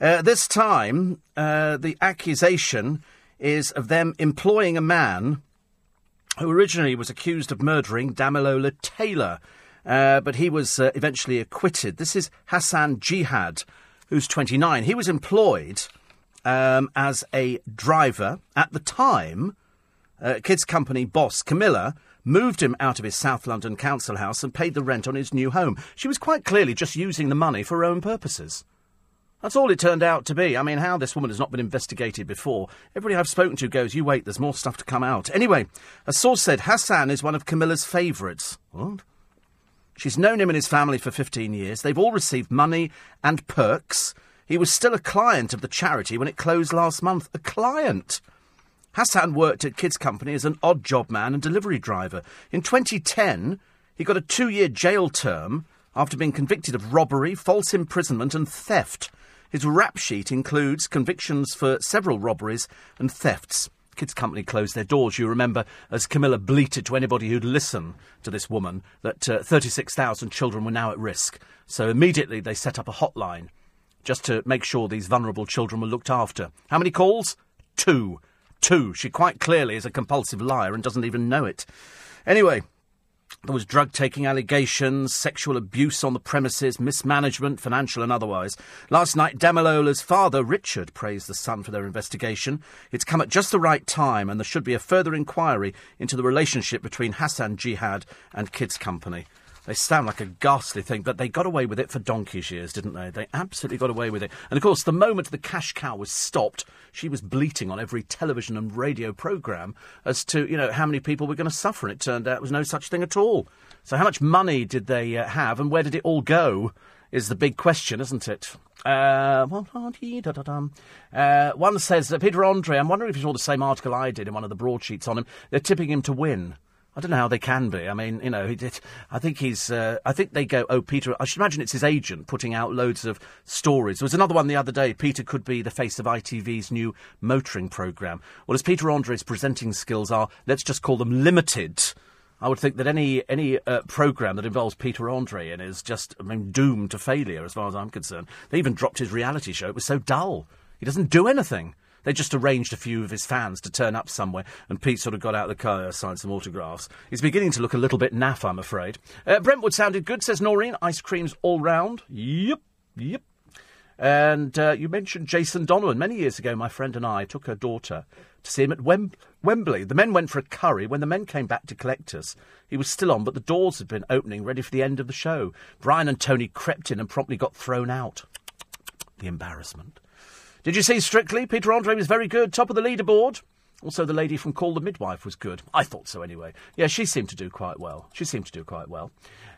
Uh, this time, uh, the accusation is of them employing a man who originally was accused of murdering Damilola Taylor, uh, but he was uh, eventually acquitted. This is Hassan Jihad, who's 29. He was employed um, as a driver at the time. Uh, kids' company boss Camilla moved him out of his South London council house and paid the rent on his new home. She was quite clearly just using the money for her own purposes. That's all it turned out to be. I mean, how this woman has not been investigated before. Everybody I've spoken to goes, you wait, there's more stuff to come out. Anyway, a source said Hassan is one of Camilla's favourites. What? She's known him and his family for 15 years. They've all received money and perks. He was still a client of the charity when it closed last month. A client! Hassan worked at Kids Company as an odd job man and delivery driver. In 2010, he got a two year jail term after being convicted of robbery, false imprisonment, and theft. His rap sheet includes convictions for several robberies and thefts. Kids Company closed their doors, you remember, as Camilla bleated to anybody who'd listen to this woman that uh, 36,000 children were now at risk. So immediately they set up a hotline just to make sure these vulnerable children were looked after. How many calls? Two. Two. She quite clearly is a compulsive liar and doesn't even know it. Anyway, there was drug taking allegations, sexual abuse on the premises, mismanagement, financial and otherwise. Last night, Damilola's father, Richard, praised the son for their investigation. It's come at just the right time, and there should be a further inquiry into the relationship between Hassan Jihad and Kids Company. They sound like a ghastly thing, but they got away with it for donkey's years, didn't they? They absolutely got away with it. And of course, the moment the cash cow was stopped, she was bleating on every television and radio programme as to, you know, how many people were going to suffer. And it turned out it was no such thing at all. So, how much money did they uh, have and where did it all go? Is the big question, isn't it? Uh, uh, one says Peter Andre, I'm wondering if you saw the same article I did in one of the broadsheets on him. They're tipping him to win. I don't know how they can be. I mean, you know, I think he's. Uh, I think they go. Oh, Peter. I should imagine it's his agent putting out loads of stories. There was another one the other day. Peter could be the face of ITV's new motoring programme. Well, as Peter Andre's presenting skills are, let's just call them limited. I would think that any any uh, program that involves Peter Andre in is just I mean, doomed to failure, as far as I'm concerned. They even dropped his reality show. It was so dull. He doesn't do anything. They just arranged a few of his fans to turn up somewhere, and Pete sort of got out of the car, signed some autographs. He's beginning to look a little bit naff, I'm afraid. Uh, Brentwood sounded good, says Noreen. Ice creams all round. Yep, yep. And uh, you mentioned Jason Donovan. Many years ago, my friend and I took her daughter to see him at Wem- Wembley. The men went for a curry. When the men came back to collect us, he was still on, but the doors had been opening, ready for the end of the show. Brian and Tony crept in and promptly got thrown out. The embarrassment. Did you see Strictly? Peter Andre was very good, top of the leaderboard. Also, the lady from Call the Midwife was good. I thought so anyway. Yeah, she seemed to do quite well. She seemed to do quite well.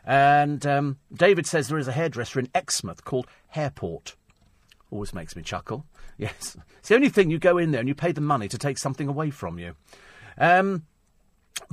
And um, David says there is a hairdresser in Exmouth called Hairport. Always makes me chuckle. *laughs* Yes. It's the only thing you go in there and you pay the money to take something away from you. Um,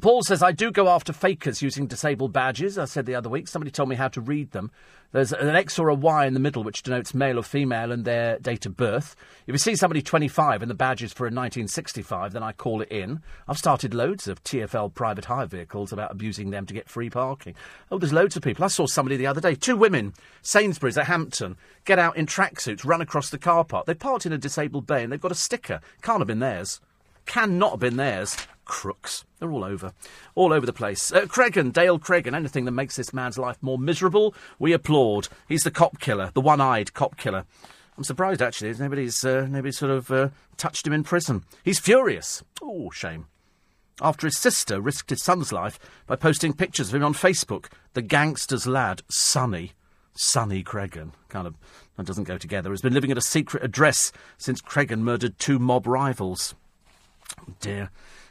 Paul says, I do go after fakers using disabled badges. I said the other week, somebody told me how to read them. There's an X or a Y in the middle which denotes male or female and their date of birth. If you see somebody 25 and the badge is for a 1965, then I call it in. I've started loads of TFL private hire vehicles about abusing them to get free parking. Oh, there's loads of people. I saw somebody the other day, two women, Sainsbury's at Hampton, get out in tracksuits, run across the car park. They parked in a disabled bay and they've got a sticker. Can't have been theirs. Cannot have been theirs crooks. They're all over. All over the place. Uh, Cregan, Dale Cregan, anything that makes this man's life more miserable, we applaud. He's the cop killer, the one eyed cop killer. I'm surprised, actually. Nobody's, uh, nobody's sort of uh, touched him in prison. He's furious. Oh, shame. After his sister risked his son's life by posting pictures of him on Facebook, the gangster's lad, Sonny, Sonny Cregan, kind of, that doesn't go together, has been living at a secret address since Cregan murdered two mob rivals. Oh dear.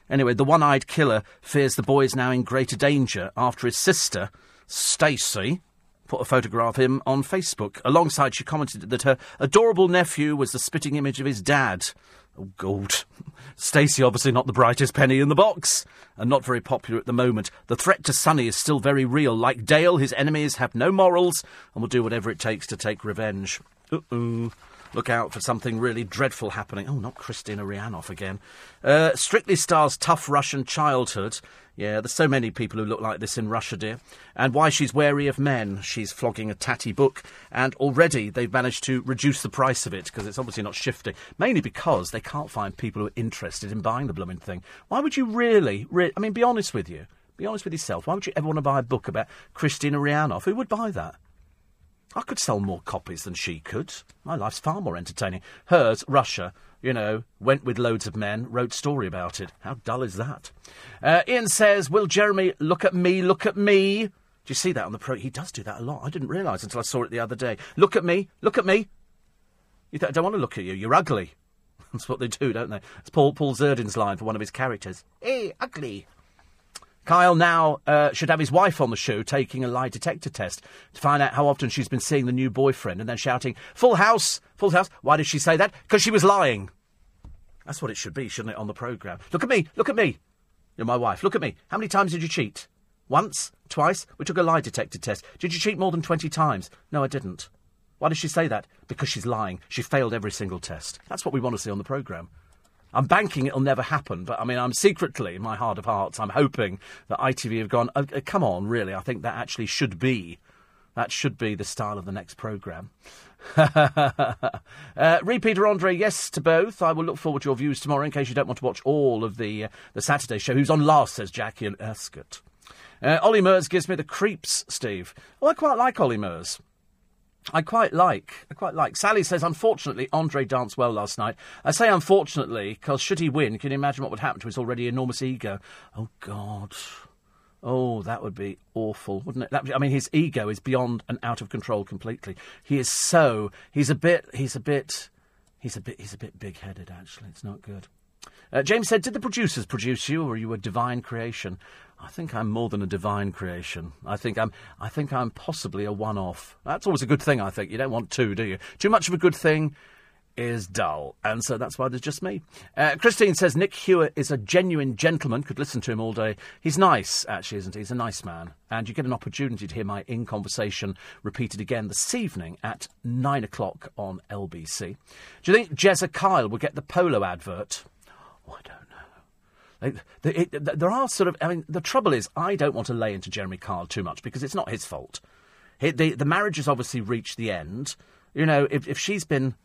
Anyway, the one eyed killer fears the boy is now in greater danger after his sister, Stacy, put a photograph of him on Facebook. Alongside, she commented that her adorable nephew was the spitting image of his dad. Oh, God. *laughs* Stacy, obviously not the brightest penny in the box, and not very popular at the moment. The threat to Sonny is still very real. Like Dale, his enemies have no morals and will do whatever it takes to take revenge. Uh-oh. Look out for something really dreadful happening. Oh, not Kristina Rihanoff again. Uh, Strictly stars tough Russian childhood. Yeah, there's so many people who look like this in Russia, dear. And why she's wary of men. She's flogging a tatty book, and already they've managed to reduce the price of it because it's obviously not shifting. Mainly because they can't find people who are interested in buying the blooming thing. Why would you really? Re- I mean, be honest with you. Be honest with yourself. Why would you ever want to buy a book about Kristina Rihanoff? Who would buy that? I could sell more copies than she could. My life's far more entertaining. Hers, Russia, you know, went with loads of men, wrote story about it. How dull is that? Uh, Ian says, Will Jeremy look at me, look at me? Do you see that on the pro? He does do that a lot. I didn't realise until I saw it the other day. Look at me, look at me. You th- I don't want to look at you. You're ugly. *laughs* That's what they do, don't they? It's Paul Paul Zerdin's line for one of his characters. Hey, ugly. Kyle now uh, should have his wife on the show taking a lie detector test to find out how often she's been seeing the new boyfriend and then shouting, Full house! Full house! Why did she say that? Because she was lying. That's what it should be, shouldn't it, on the programme? Look at me! Look at me! You're my wife. Look at me. How many times did you cheat? Once? Twice? We took a lie detector test. Did you cheat more than 20 times? No, I didn't. Why did she say that? Because she's lying. She failed every single test. That's what we want to see on the programme. I'm banking it'll never happen, but I mean, I'm secretly, in my heart of hearts, I'm hoping that ITV have gone, oh, come on, really, I think that actually should be, that should be the style of the next programme. *laughs* uh, Repeater Andre, yes to both. I will look forward to your views tomorrow in case you don't want to watch all of the, uh, the Saturday show. Who's on last, says Jackie and Ascot. Uh, Ollie Murs gives me the creeps, Steve. I quite like Ollie Murs. I quite like. I quite like. Sally says, unfortunately, Andre danced well last night. I say unfortunately because should he win, can you imagine what would happen to his already enormous ego? Oh God. Oh, that would be awful, wouldn't it? That, I mean, his ego is beyond and out of control completely. He is so. He's a bit. He's a bit. He's a bit. He's a bit big-headed. Actually, it's not good. Uh, James said, "Did the producers produce you, or you a divine creation?" I think I'm more than a divine creation. I think I'm. I think I'm possibly a one-off. That's always a good thing. I think you don't want two, do you? Too much of a good thing is dull, and so that's why there's just me. Uh, Christine says Nick Hewer is a genuine gentleman. Could listen to him all day. He's nice, actually, isn't he? He's a nice man, and you get an opportunity to hear my in conversation repeated again this evening at nine o'clock on LBC. Do you think Jezza Kyle will get the polo advert? Oh, I don't. It, it, there are sort of. I mean, the trouble is, I don't want to lay into Jeremy Kyle too much because it's not his fault. He, the, the marriage has obviously reached the end. You know, if, if she's been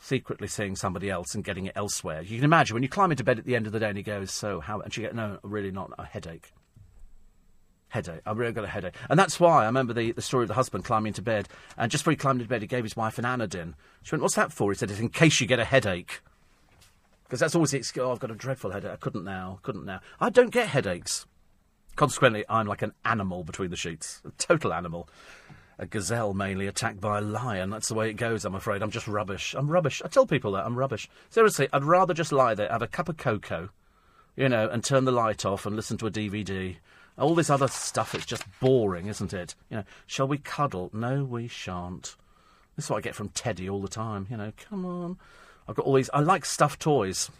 secretly seeing somebody else and getting it elsewhere, you can imagine when you climb into bed at the end of the day and he goes, "So how?" and she goes, "No, really not a headache." Headache. I really got a headache. And that's why I remember the, the story of the husband climbing into bed, and just before he climbed into bed, he gave his wife an Anadin. She went, What's that for? He said, It's in case you get a headache. Because that's always excuse. Oh, I've got a dreadful headache. I couldn't now. Couldn't now. I don't get headaches. Consequently, I'm like an animal between the sheets. A total animal. A gazelle mainly attacked by a lion. That's the way it goes, I'm afraid. I'm just rubbish. I'm rubbish. I tell people that. I'm rubbish. Seriously, I'd rather just lie there, have a cup of cocoa, you know, and turn the light off and listen to a DVD. All this other stuff, it's just boring, isn't it? You know, shall we cuddle? No, we shan't. This is what I get from Teddy all the time. You know, come on. I've got all these. I like stuffed toys.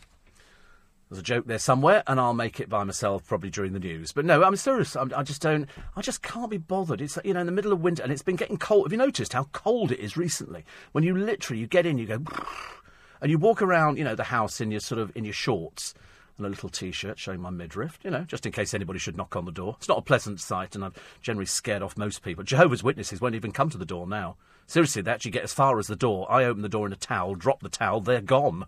There's a joke there somewhere, and I'll make it by myself probably during the news. But no, I'm serious. I'm, i just don't. I just can't be bothered. It's you know in the middle of winter, and it's been getting cold. Have you noticed how cold it is recently? When you literally you get in, you go, *laughs* and you walk around, you know, the house in your sort of in your shorts and a little t-shirt showing my midriff, you know, just in case anybody should knock on the door. It's not a pleasant sight, and I'm generally scared off most people. Jehovah's Witnesses won't even come to the door now. Seriously, they actually get as far as the door. I open the door in a towel, drop the towel, they're gone.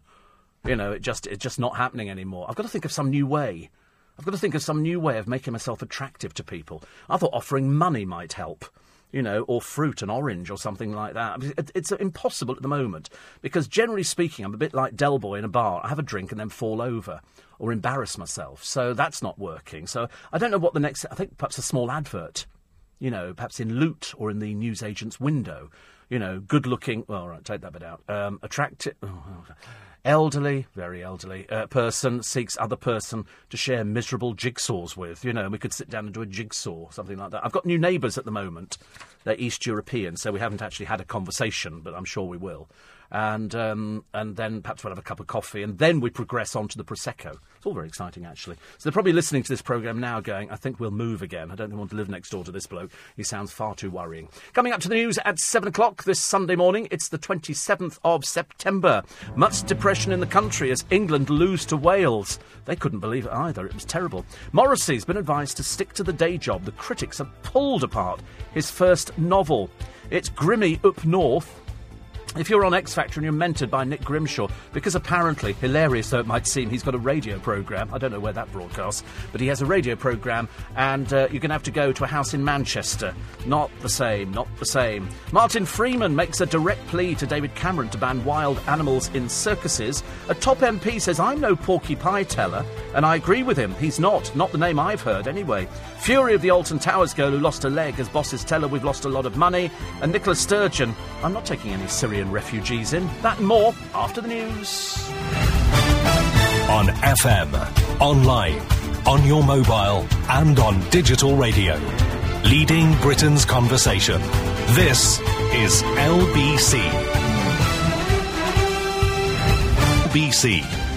You know, it just it's just not happening anymore. I've got to think of some new way. I've got to think of some new way of making myself attractive to people. I thought offering money might help you know, or fruit, an orange or something like that. It's impossible at the moment because, generally speaking, I'm a bit like Del Boy in a bar. I have a drink and then fall over or embarrass myself. So that's not working. So I don't know what the next. I think perhaps a small advert, you know, perhaps in Loot or in the newsagent's window. you know, good looking. Well, right, take that bit out. Um, attractive. *laughs* Oh, elderly, very elderly uh, person seeks other person to share miserable jigsaws with. You know, we could sit down and do a jigsaw, something like that. I've got new neighbours at the moment. They're East European, so we haven't actually had a conversation, but I'm sure we will and um, and then perhaps we'll have a cup of coffee, and then we progress on to the prosecco. It's all very exciting, actually. So they're probably listening to this program now, going, "I think we'll move again. I don't want to live next door to this bloke. He sounds far too worrying." Coming up to the news at seven o'clock this Sunday morning. It's the twenty seventh of September. Much depression in the country as England lose to Wales. They couldn't believe it either. It was terrible. Morrissey's been advised to stick to the day job. The critics have pulled apart his first novel. It's Grimmy up north. If you're on X Factor and you're mentored by Nick Grimshaw, because apparently, hilarious though it might seem, he's got a radio programme. I don't know where that broadcasts, but he has a radio programme, and uh, you're going to have to go to a house in Manchester. Not the same, not the same. Martin Freeman makes a direct plea to David Cameron to ban wild animals in circuses. A top MP says, I'm no Porky Pie teller, and I agree with him. He's not. Not the name I've heard, anyway. Fury of the Alton Towers girl who lost a leg as bosses tell her we've lost a lot of money. And Nicola Sturgeon, I'm not taking any Syrian refugees in. That and more after the news. On FM, online, on your mobile, and on digital radio. Leading Britain's conversation. This is LBC. LBC.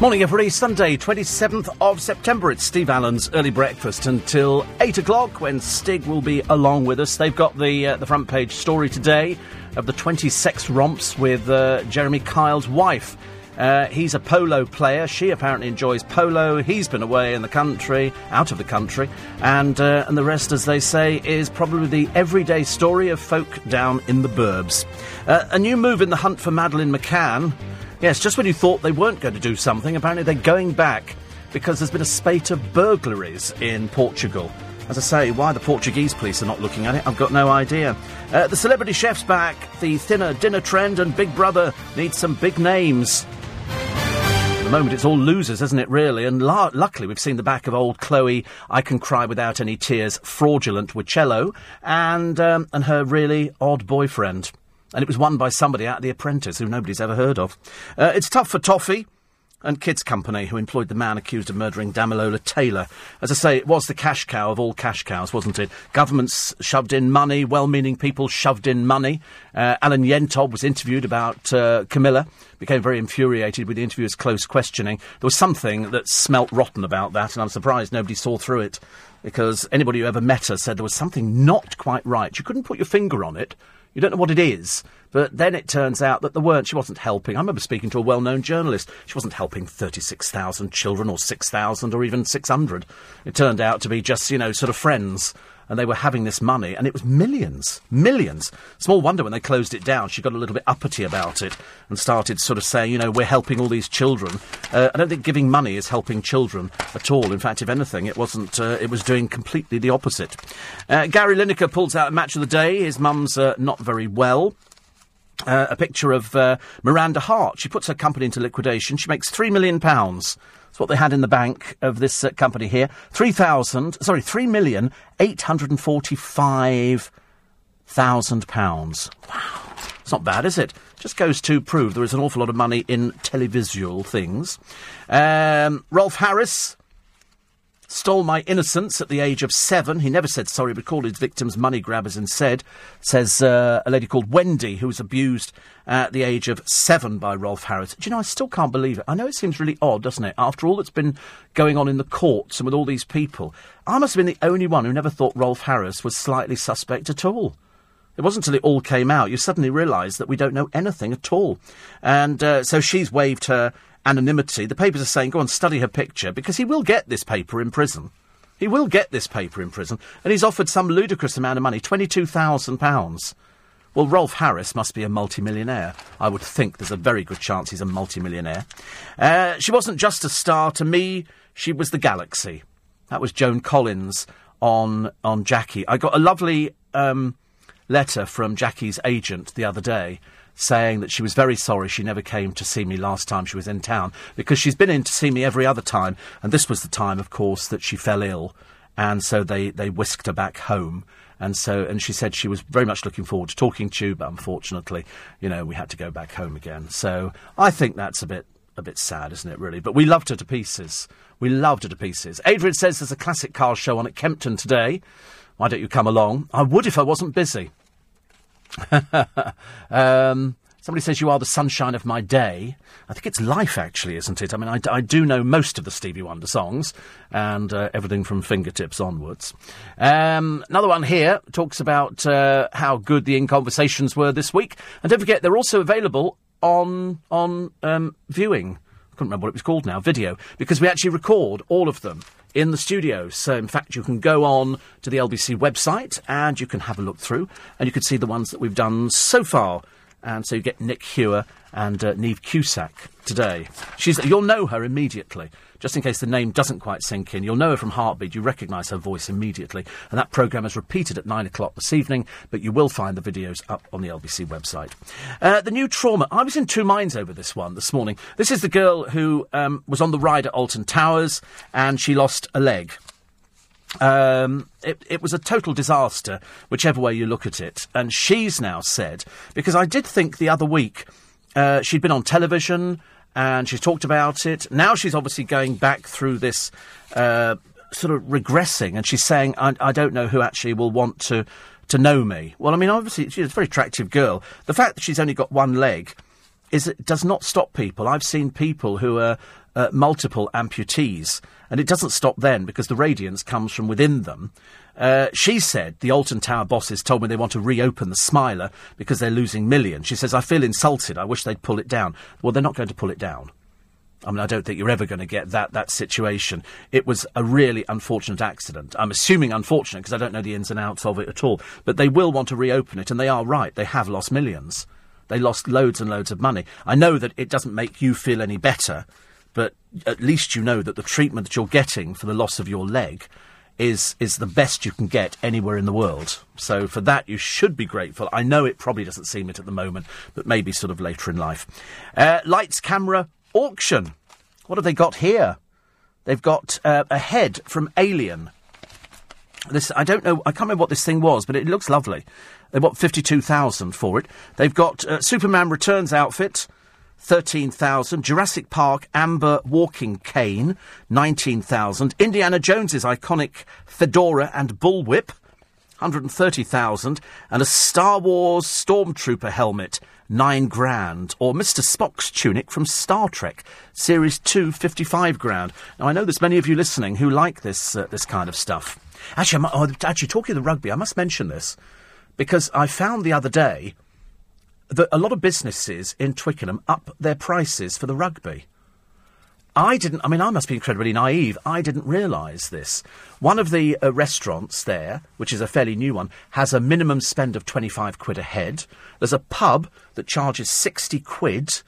Morning, everybody. Sunday, 27th of September. It's Steve Allen's early breakfast until 8 o'clock when Stig will be along with us. They've got the, uh, the front page story today of the 20 sex romps with uh, Jeremy Kyle's wife. Uh, he's a polo player. She apparently enjoys polo. He's been away in the country, out of the country, and uh, and the rest, as they say, is probably the everyday story of folk down in the burbs. Uh, a new move in the hunt for Madeleine McCann. Yes, just when you thought they weren't going to do something, apparently they're going back because there's been a spate of burglaries in Portugal. As I say, why the Portuguese police are not looking at it, I've got no idea. Uh, the celebrity chef's back, the thinner dinner trend, and Big Brother needs some big names. At the moment, it's all losers, isn't it, really? And la- luckily, we've seen the back of old Chloe, I Can Cry Without Any Tears, fraudulent with cello, and, um, and her really odd boyfriend and it was won by somebody out of The Apprentice who nobody's ever heard of. Uh, it's tough for Toffee and Kids Company, who employed the man accused of murdering Damilola Taylor. As I say, it was the cash cow of all cash cows, wasn't it? Governments shoved in money, well meaning people shoved in money. Uh, Alan Yentob was interviewed about uh, Camilla, became very infuriated with the interviewer's close questioning. There was something that smelt rotten about that, and I'm surprised nobody saw through it, because anybody who ever met her said there was something not quite right. You couldn't put your finger on it. You don't know what it is. But then it turns out that there weren't. She wasn't helping. I remember speaking to a well known journalist. She wasn't helping 36,000 children or 6,000 or even 600. It turned out to be just, you know, sort of friends and they were having this money, and it was millions, millions. Small wonder when they closed it down, she got a little bit uppity about it and started sort of saying, you know, we're helping all these children. Uh, I don't think giving money is helping children at all. In fact, if anything, it wasn't. Uh, it was doing completely the opposite. Uh, Gary Lineker pulls out a match of the day. His mum's uh, not very well. Uh, a picture of uh, Miranda Hart. She puts her company into liquidation. She makes three million pounds what they had in the bank of this uh, company here. 3,000, sorry, 3,845,000 pounds. Wow. It's not bad, is it? Just goes to prove there is an awful lot of money in televisual things. Um, Rolf Harris, stole my innocence at the age of seven. He never said sorry, but called his victims money grabbers instead, says uh, a lady called Wendy, who was abused at the age of seven by Rolf Harris. Do you know, I still can't believe it. I know it seems really odd, doesn't it? After all that's been going on in the courts and with all these people, I must have been the only one who never thought Rolf Harris was slightly suspect at all. It wasn't until it all came out you suddenly realise that we don't know anything at all. And uh, so she's waived her anonymity. The papers are saying, go on, study her picture, because he will get this paper in prison. He will get this paper in prison, and he's offered some ludicrous amount of money £22,000. Well, Rolf Harris must be a multimillionaire. I would think there's a very good chance he's a multimillionaire. Uh, she wasn't just a star to me, she was the galaxy. That was Joan Collins on, on Jackie. I got a lovely um, letter from Jackie's agent the other day saying that she was very sorry she never came to see me last time she was in town because she's been in to see me every other time, and this was the time, of course, that she fell ill, and so they, they whisked her back home. And so, and she said she was very much looking forward to talking to you, but unfortunately, you know, we had to go back home again. So I think that's a bit a bit sad, isn't it, really? But we loved her to pieces. We loved her to pieces. Adrian says there's a classic car show on at Kempton today. Why don't you come along? I would if I wasn't busy. *laughs* um, somebody says you are the sunshine of my day. I think it's life, actually, isn't it? I mean, I, I do know most of the Stevie Wonder songs and uh, everything from fingertips onwards. Um, another one here talks about uh, how good the In Conversations were this week. And don't forget, they're also available on on um, viewing. I couldn't remember what it was called now, video, because we actually record all of them in the studio. So, in fact, you can go on to the LBC website and you can have a look through and you can see the ones that we've done so far. And so you get Nick Hewer and uh, Niamh Cusack today. She's, you'll know her immediately. Just in case the name doesn't quite sink in, you'll know her from Heartbeat. You recognise her voice immediately. And that programme is repeated at nine o'clock this evening, but you will find the videos up on the LBC website. Uh, the new trauma. I was in two minds over this one this morning. This is the girl who um, was on the ride at Alton Towers and she lost a leg. Um, it, it, was a total disaster, whichever way you look at it. And she's now said, because I did think the other week uh, she'd been on television and she's talked about it. Now she's obviously going back through this uh, sort of regressing, and she's saying, I, I, don't know who actually will want to, to know me. Well, I mean, obviously, she's a very attractive girl. The fact that she's only got one leg is it does not stop people. I've seen people who are uh, multiple amputees, and it doesn't stop then because the radiance comes from within them. Uh, she said the Alton Tower bosses told me they want to reopen the Smiler because they're losing millions. She says, I feel insulted. I wish they'd pull it down. Well, they're not going to pull it down. I mean, I don't think you're ever going to get that, that situation. It was a really unfortunate accident. I'm assuming unfortunate because I don't know the ins and outs of it at all. But they will want to reopen it, and they are right. They have lost millions. They lost loads and loads of money. I know that it doesn't make you feel any better, but at least you know that the treatment that you're getting for the loss of your leg is is the best you can get anywhere in the world. So for that, you should be grateful. I know it probably doesn't seem it at the moment, but maybe sort of later in life. Uh, lights, camera, auction. What have they got here? They've got uh, a head from Alien. This I don't know. I can't remember what this thing was, but it looks lovely. They want fifty-two thousand for it. They've got uh, Superman Returns outfit. 13,000. Jurassic Park Amber Walking Cane, 19,000. Indiana Jones's iconic fedora and bullwhip, 130,000. And a Star Wars Stormtrooper helmet, 9 grand. Or Mr. Spock's tunic from Star Trek, Series 2, 55 grand. Now, I know there's many of you listening who like this, uh, this kind of stuff. Actually, oh, actually, talking of the rugby, I must mention this. Because I found the other day that a lot of businesses in Twickenham up their prices for the rugby. I didn't, I mean, I must be incredibly naive. I didn't realise this. One of the uh, restaurants there, which is a fairly new one, has a minimum spend of 25 quid a head. There's a pub that charges 60 quid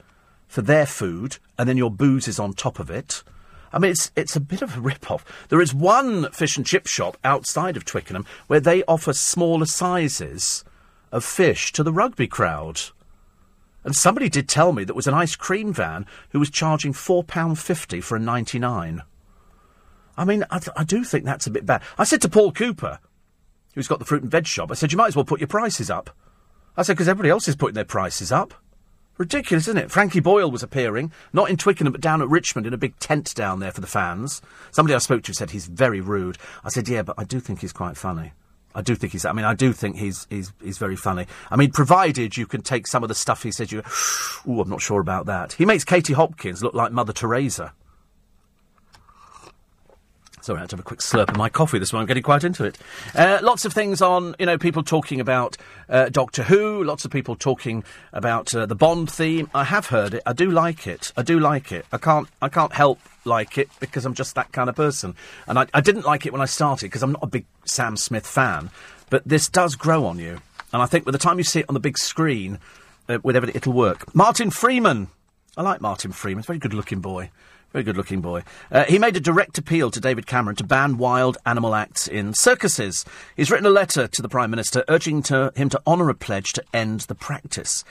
for their food, and then your booze is on top of it. I mean, it's, it's a bit of a rip-off. There is one fish and chip shop outside of Twickenham where they offer smaller sizes of fish to the rugby crowd. And somebody did tell me that was an ice cream van who was charging £4.50 for a 99. I mean, I, th- I do think that's a bit bad. I said to Paul Cooper, who's got the fruit and veg shop, I said, you might as well put your prices up. I said, because everybody else is putting their prices up. Ridiculous, isn't it? Frankie Boyle was appearing, not in Twickenham, but down at Richmond in a big tent down there for the fans. Somebody I spoke to said he's very rude. I said, yeah, but I do think he's quite funny. I do think he's. I mean, I do think he's he's he's very funny. I mean, provided you can take some of the stuff he says. You, oh, I'm not sure about that. He makes Katie Hopkins look like Mother Teresa. Sorry, I had to have a quick slurp of my coffee this morning. I'm getting quite into it. Uh, lots of things on, you know, people talking about uh, Doctor Who. Lots of people talking about uh, the Bond theme. I have heard it. I do like it. I do like it. I can't. I can't help like it because I'm just that kind of person. And I, I didn't like it when I started because I'm not a big Sam Smith fan. But this does grow on you, and I think by the time you see it on the big screen, uh, with everything, it'll work. Martin Freeman. I like Martin Freeman. He's a very good-looking boy. Very good looking boy. Uh, he made a direct appeal to David Cameron to ban wild animal acts in circuses. He's written a letter to the Prime Minister urging to, him to honour a pledge to end the practice.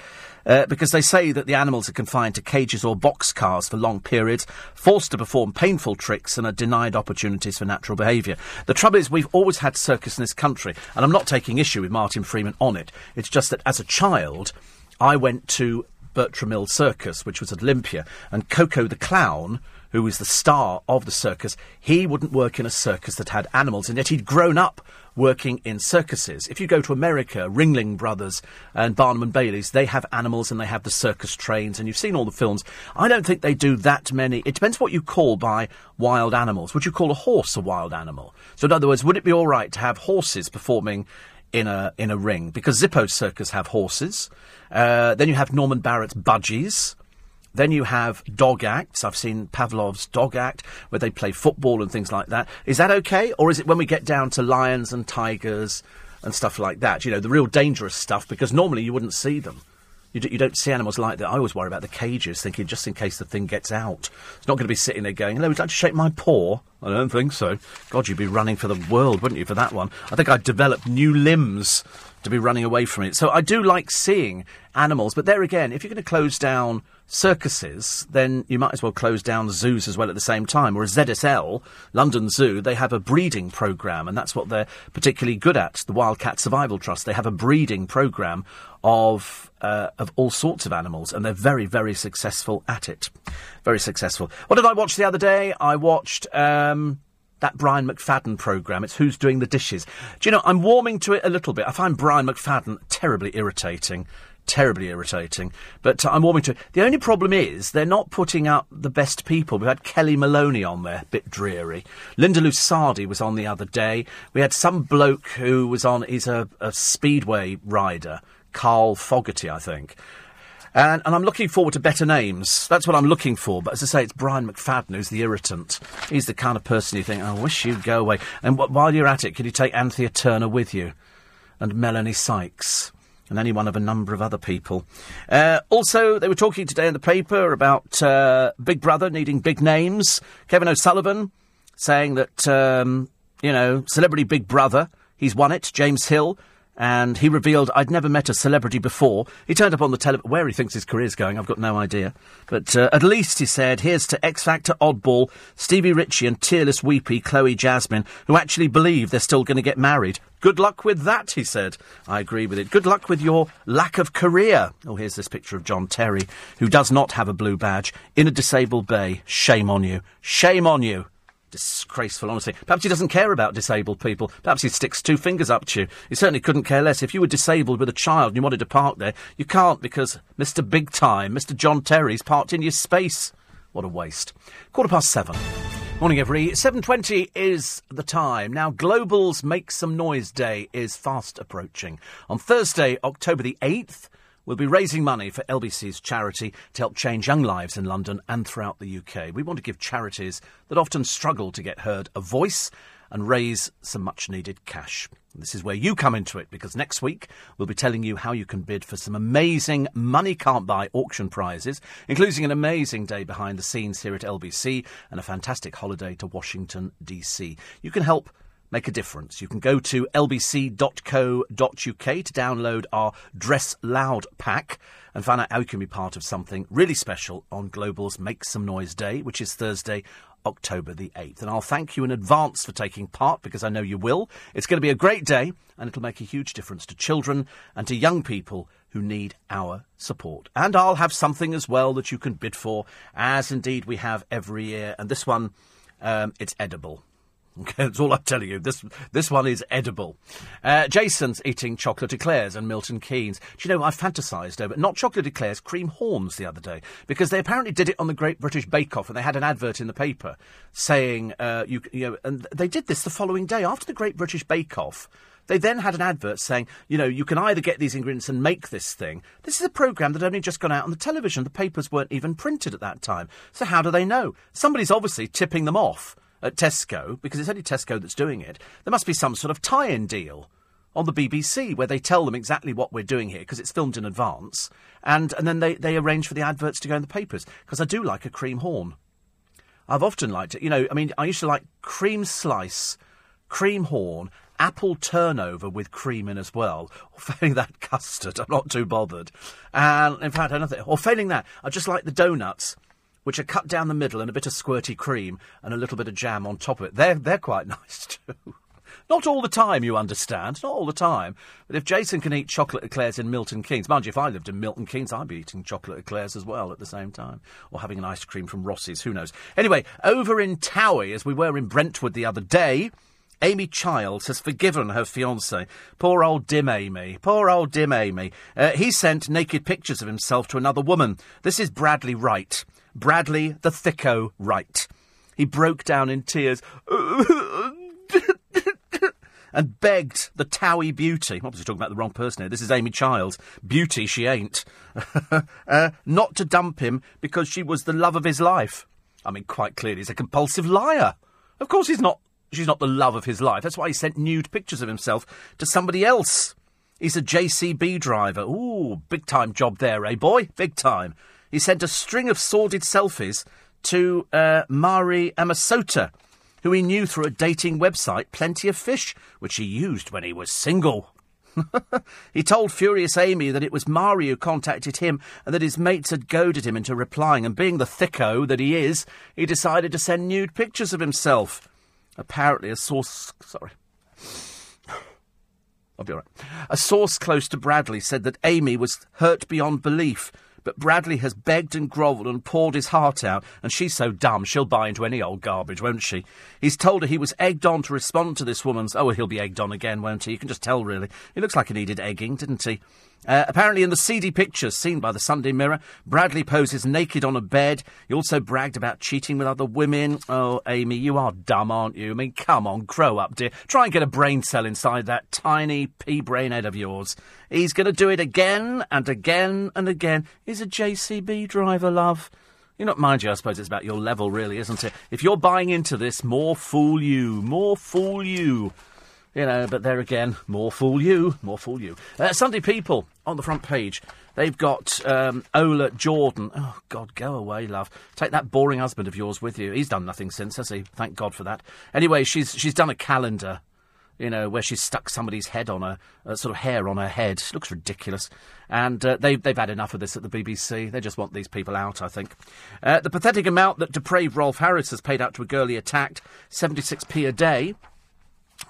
Uh, because they say that the animals are confined to cages or boxcars for long periods, forced to perform painful tricks, and are denied opportunities for natural behaviour. The trouble is, we've always had circus in this country, and I'm not taking issue with Martin Freeman on it. It's just that as a child, I went to Bertram Mill Circus, which was at Olympia, and Coco the Clown, who was the star of the circus, he wouldn't work in a circus that had animals, and yet he'd grown up working in circuses. If you go to America, Ringling Brothers and Barnum and Bailey's, they have animals and they have the circus trains, and you've seen all the films. I don't think they do that many. It depends what you call by wild animals. Would you call a horse a wild animal? So, in other words, would it be all right to have horses performing in a in a ring because Zippo Circus have horses. Uh, then you have Norman Barrett's budgies. Then you have dog acts. I've seen Pavlov's dog act where they play football and things like that. Is that okay, or is it when we get down to lions and tigers and stuff like that? You know, the real dangerous stuff because normally you wouldn't see them. You, d- you don't see animals like that. I always worry about the cages, thinking just in case the thing gets out. It's not going to be sitting there going, hello, would you like to shake my paw? I don't think so. God, you'd be running for the world, wouldn't you, for that one? I think I'd develop new limbs to be running away from it. So I do like seeing animals, but there again, if you're going to close down circuses, then you might as well close down zoos as well at the same time. Whereas ZSL, London Zoo, they have a breeding programme, and that's what they're particularly good at. The Wildcat Survival Trust, they have a breeding programme of uh, of all sorts of animals, and they're very, very successful at it. Very successful. What did I watch the other day? I watched. Um, that Brian McFadden programme. It's Who's Doing the Dishes. Do you know, I'm warming to it a little bit. I find Brian McFadden terribly irritating. Terribly irritating. But uh, I'm warming to it. The only problem is they're not putting out the best people. We had Kellie Maloney on there, bit dreary. Linda Lusardi was on the other day. We had some bloke who was on, he's a, a speedway rider, Carl Fogarty, I think. And, and I'm looking forward to better names. That's what I'm looking for. But as I say, it's Brian McFadden who's the irritant. He's the kind of person you think, I wish you'd go away. And wh- while you're at it, can you take Anthea Turner with you? And Melanie Sykes? And any one of a number of other people. Uh, also, they were talking today in the paper about uh, Big Brother needing big names. Kevin O'Sullivan saying that, um, you know, Celebrity Big Brother, he's won it. James Hill and he revealed I'd never met a celebrity before. He turned up on the television. Where he thinks his career's going, I've got no idea. But uh, at least he said, here's to X Factor Oddball, Stevie Ritchie, and Tearless Weepy, Chloe Jasmine, who actually believe they're still going to get married. Good luck with that, he said. I agree with it. Good luck with your lack of career. Oh, here's this picture of John Terry, who does not have a blue badge, in a disabled bay. Shame on you. Shame on you. Disgraceful, honestly. Perhaps he doesn't care about disabled people. Perhaps he sticks two fingers up to you. He certainly couldn't care less. If you were disabled with a child and you wanted to park there, you can't because Mr. Big Time, Mr. John Terry's parked in your space. What a waste. Quarter past seven. Morning, every 7.20 is the time. Now, Global's Make Some Noise Day is fast approaching. On Thursday, October the 8th, We'll be raising money for LBC's charity to help change young lives in London and throughout the UK. We want to give charities that often struggle to get heard a voice and raise some much needed cash. This is where you come into it because next week we'll be telling you how you can bid for some amazing money can't buy auction prizes, including an amazing day behind the scenes here at LBC and a fantastic holiday to Washington, D.C. You can help make a difference. You can go to lbc.co.uk to download our Dress Loud pack and find out how you can be part of something really special on Global's Make Some Noise Day, which is Thursday, October the 8th. And I'll thank you in advance for taking part because I know you will. It's going to be a great day and it'll make a huge difference to children and to young people who need our support. And I'll have something as well that you can bid for, as indeed we have every year. And this one, um, it's edible. Okay, *laughs* that's all I'm telling you. This this one is edible. Uh, Jason's eating chocolate eclairs and Milton Keynes. Do you know, I fantasised over, not chocolate eclairs, cream horns the other day, because they apparently did it on the Great British Bake Off and they had an advert in the paper saying, uh, you, you know, and they did this the following day after the Great British Bake Off. They then had an advert saying, you know, you can either get these ingredients and make this thing. This is a programme that only just gone out on the television. The papers weren't even printed at that time. So how do they know? Somebody's obviously tipping them off at Tesco, because it's only Tesco that's doing it, there must be some sort of tie in deal on the BBC where they tell them exactly what we're doing here because it's filmed in advance, and, and then they, they arrange for the adverts to go in the papers. Because I do like a cream horn. I've often liked it. You know, I mean, I used to like cream slice, cream horn, apple turnover with cream in as well. Or *laughs* failing that, custard. I'm not too bothered. And in fact, anything. Or failing that, I just like the donuts, which are cut down the middle and a bit of squirty cream and a little bit of jam on top of it. They're they're quite *laughs* nice too. Not all the time, you understand. Not all the time. But if Jason can eat chocolate eclairs in Milton Keynes, mind you, if I lived in Milton Keynes, I'd be eating chocolate eclairs as well at the same time. Or having an ice cream from Rossi's, who knows. Anyway, over in Towie, as we were in Brentwood the other day, Amy Childs has forgiven her fiance. Poor old dim Amy. Poor old dim Amy. Uh, he sent naked pictures of himself to another woman. This is Bradley Wright. Bradley the Thicko Wright. He broke down in tears. *laughs* and begged the Towie beauty, I'm obviously talking about the wrong person here, this is Amy Childs, beauty she ain't, *laughs* uh, not to dump him because she was the love of his life. I mean, quite clearly, he's a compulsive liar. Of course, he's not. She's not the love of his life. That's why he sent nude pictures of himself to somebody else. He's a JCB driver. Ooh, big time job there, eh, boy? Big time. He sent a string of sordid selfies to uh, Mari Amasota, who he knew through a dating website, Plenty of Fish, which he used when he was single. *laughs* he told Furious Amy that it was Mari who contacted him and that his mates had goaded him into replying, and being the thicko that he is, he decided to send nude pictures of himself. Apparently, a source. Sorry. I'll be all right. A source close to Bradley said that Amy was hurt beyond belief but Bradley has begged and grovelled and poured his heart out, and she's so dumb she'll buy into any old garbage, won't she? He's told her he was egged on to respond to this woman's. Oh, he'll be egged on again, won't he? You can just tell, really. He looks like he needed egging, didn't he? Uh, apparently, in the seedy pictures seen by the Sunday Mirror, Bradley poses naked on a bed. He also bragged about cheating with other women. Oh, Amy, you are dumb, aren't you? I mean, come on, grow up, dear. Try and get a brain cell inside that tiny pea brain head of yours. He's going to do it again and again and again. He's a JCB driver, love. You know, mind you, I suppose it's about your level, really, isn't it? If you're buying into this, more fool you, more fool you. You know, but there again, more fool you, more fool you. Uh, Sunday People on the front page. They've got um, Ola Jordan. Oh, God, go away, love. Take that boring husband of yours with you. He's done nothing since, has he? Thank God for that. Anyway, she's she's done a calendar, you know, where she's stuck somebody's head on her, uh, sort of hair on her head. Looks ridiculous. And uh, they, they've had enough of this at the BBC. They just want these people out, I think. Uh, the pathetic amount that depraved Rolf Harris has paid out to a girl he attacked, 76p a day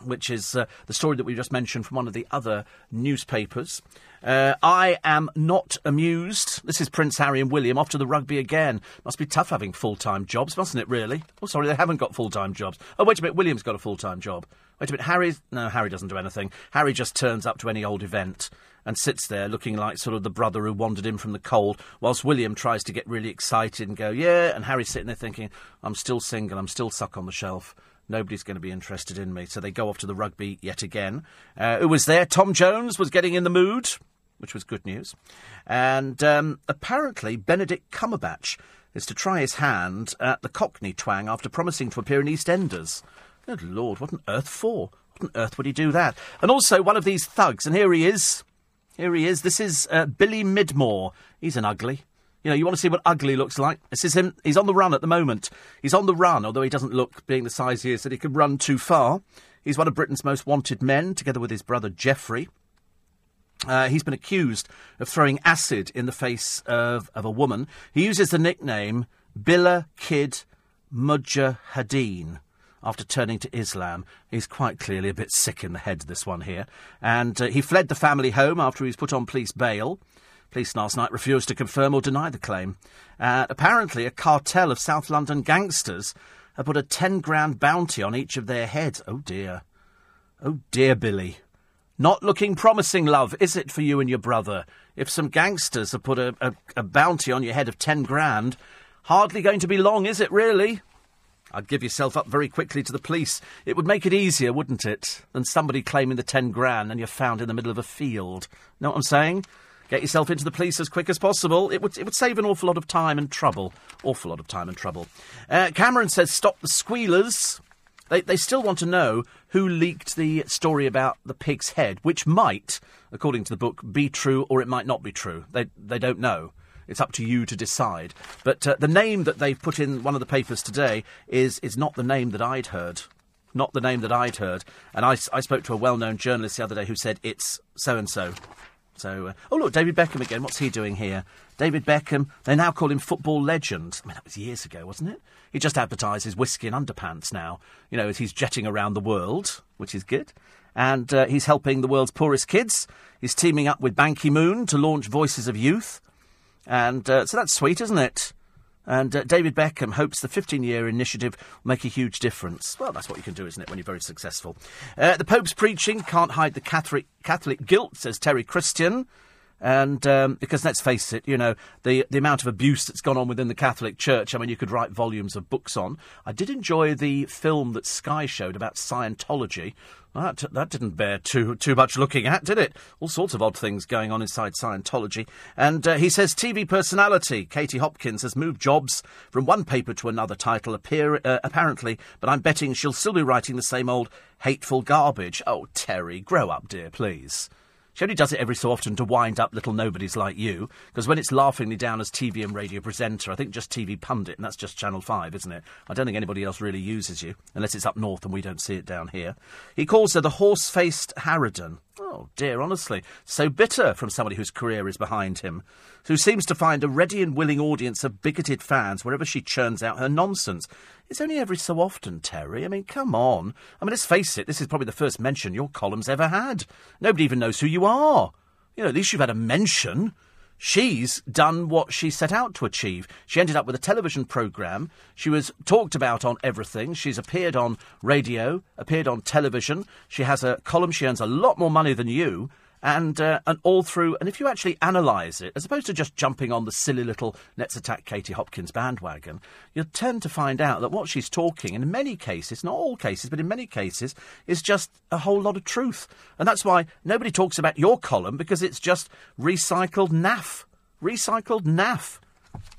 which is uh, the story that we just mentioned from one of the other newspapers. Uh, I am not amused. This is Prince Harry and William off to the rugby again. Must be tough having full time jobs, mustn't it, really? Oh, sorry, they haven't got full time jobs. Oh, wait a minute, William's got a full time job. Wait a minute, Harry's. No, Harry doesn't do anything. Harry just turns up to any old event and sits there looking like sort of the brother who wandered in from the cold, whilst William tries to get really excited and go, yeah, and Harry's sitting there thinking, I'm still single, I'm still stuck on the shelf. Nobody's going to be interested in me. So they go off to the rugby yet again. Uh, who was there? Tom Jones was getting in the mood, which was good news. And um, apparently, Benedict Cumberbatch is to try his hand at the Cockney twang after promising to appear in EastEnders. Good Lord, what on earth for? What on earth would he do that? And also, one of these thugs, and here he is. Here he is. This is uh, Billy Midmore. He's an ugly. You know, you want to see what ugly looks like? This is him. He's on the run at the moment. He's on the run, although he doesn't look, being the size he is, that he could run too far. He's one of Britain's most wanted men, together with his brother Jeffrey. Uh, he's been accused of throwing acid in the face of, of a woman. He uses the nickname Billah Kid Mujahideen after turning to Islam. He's quite clearly a bit sick in the head, this one here. And uh, he fled the family home after he was put on police bail. Police last night refused to confirm or deny the claim. Uh, apparently, a cartel of South London gangsters have put a 10 grand bounty on each of their heads. Oh dear. Oh dear, Billy. Not looking promising, love, is it for you and your brother? If some gangsters have put a, a, a bounty on your head of 10 grand, hardly going to be long, is it really? I'd give yourself up very quickly to the police. It would make it easier, wouldn't it, than somebody claiming the 10 grand and you're found in the middle of a field. Know what I'm saying? Get yourself into the police as quick as possible. It would, it would save an awful lot of time and trouble. Awful lot of time and trouble. Uh, Cameron says, stop the squealers. They, they still want to know who leaked the story about the pig's head, which might, according to the book, be true or it might not be true. They, they don't know. It's up to you to decide. But uh, the name that they've put in one of the papers today is, is not the name that I'd heard. Not the name that I'd heard. And I, I spoke to a well known journalist the other day who said it's so and so. So, uh, oh look, David Beckham again. What's he doing here? David Beckham. They now call him football legend. I mean, that was years ago, wasn't it? He just advertises whiskey and underpants now. You know, as he's jetting around the world, which is good. And uh, he's helping the world's poorest kids. He's teaming up with Ban Ki Moon to launch Voices of Youth. And uh, so that's sweet, isn't it? And uh, David Beckham hopes the 15 year initiative will make a huge difference. Well, that's what you can do, isn't it, when you're very successful? Uh, the Pope's preaching can't hide the Catholic, Catholic guilt, says Terry Christian. And um, because let's face it, you know, the, the amount of abuse that's gone on within the Catholic Church, I mean, you could write volumes of books on. I did enjoy the film that Sky showed about Scientology. That, that didn't bear too, too much looking at, did it? All sorts of odd things going on inside Scientology. And uh, he says TV personality Katie Hopkins has moved jobs from one paper to another title, appear, uh, apparently, but I'm betting she'll still be writing the same old hateful garbage. Oh, Terry, grow up, dear, please. She only does it every so often to wind up little nobodies like you, because when it's laughingly down as TV and radio presenter, I think just TV pundit, and that's just Channel 5, isn't it? I don't think anybody else really uses you, unless it's up north and we don't see it down here. He calls her the horse faced Harridan. Oh dear, honestly. So bitter from somebody whose career is behind him, who seems to find a ready and willing audience of bigoted fans wherever she churns out her nonsense. It's only every so often, Terry. I mean, come on. I mean, let's face it, this is probably the first mention your column's ever had. Nobody even knows who you are. You know, at least you've had a mention. She's done what she set out to achieve. She ended up with a television programme. She was talked about on everything. She's appeared on radio, appeared on television. She has a column. She earns a lot more money than you and uh, and all through. And if you actually analyse it, as opposed to just jumping on the silly little "Let's attack Katie Hopkins" bandwagon, you'll tend to find out that what she's talking, in many cases, not all cases, but in many cases, is just a whole lot of truth. And that's why nobody talks about your column because it's just recycled naff, recycled naff.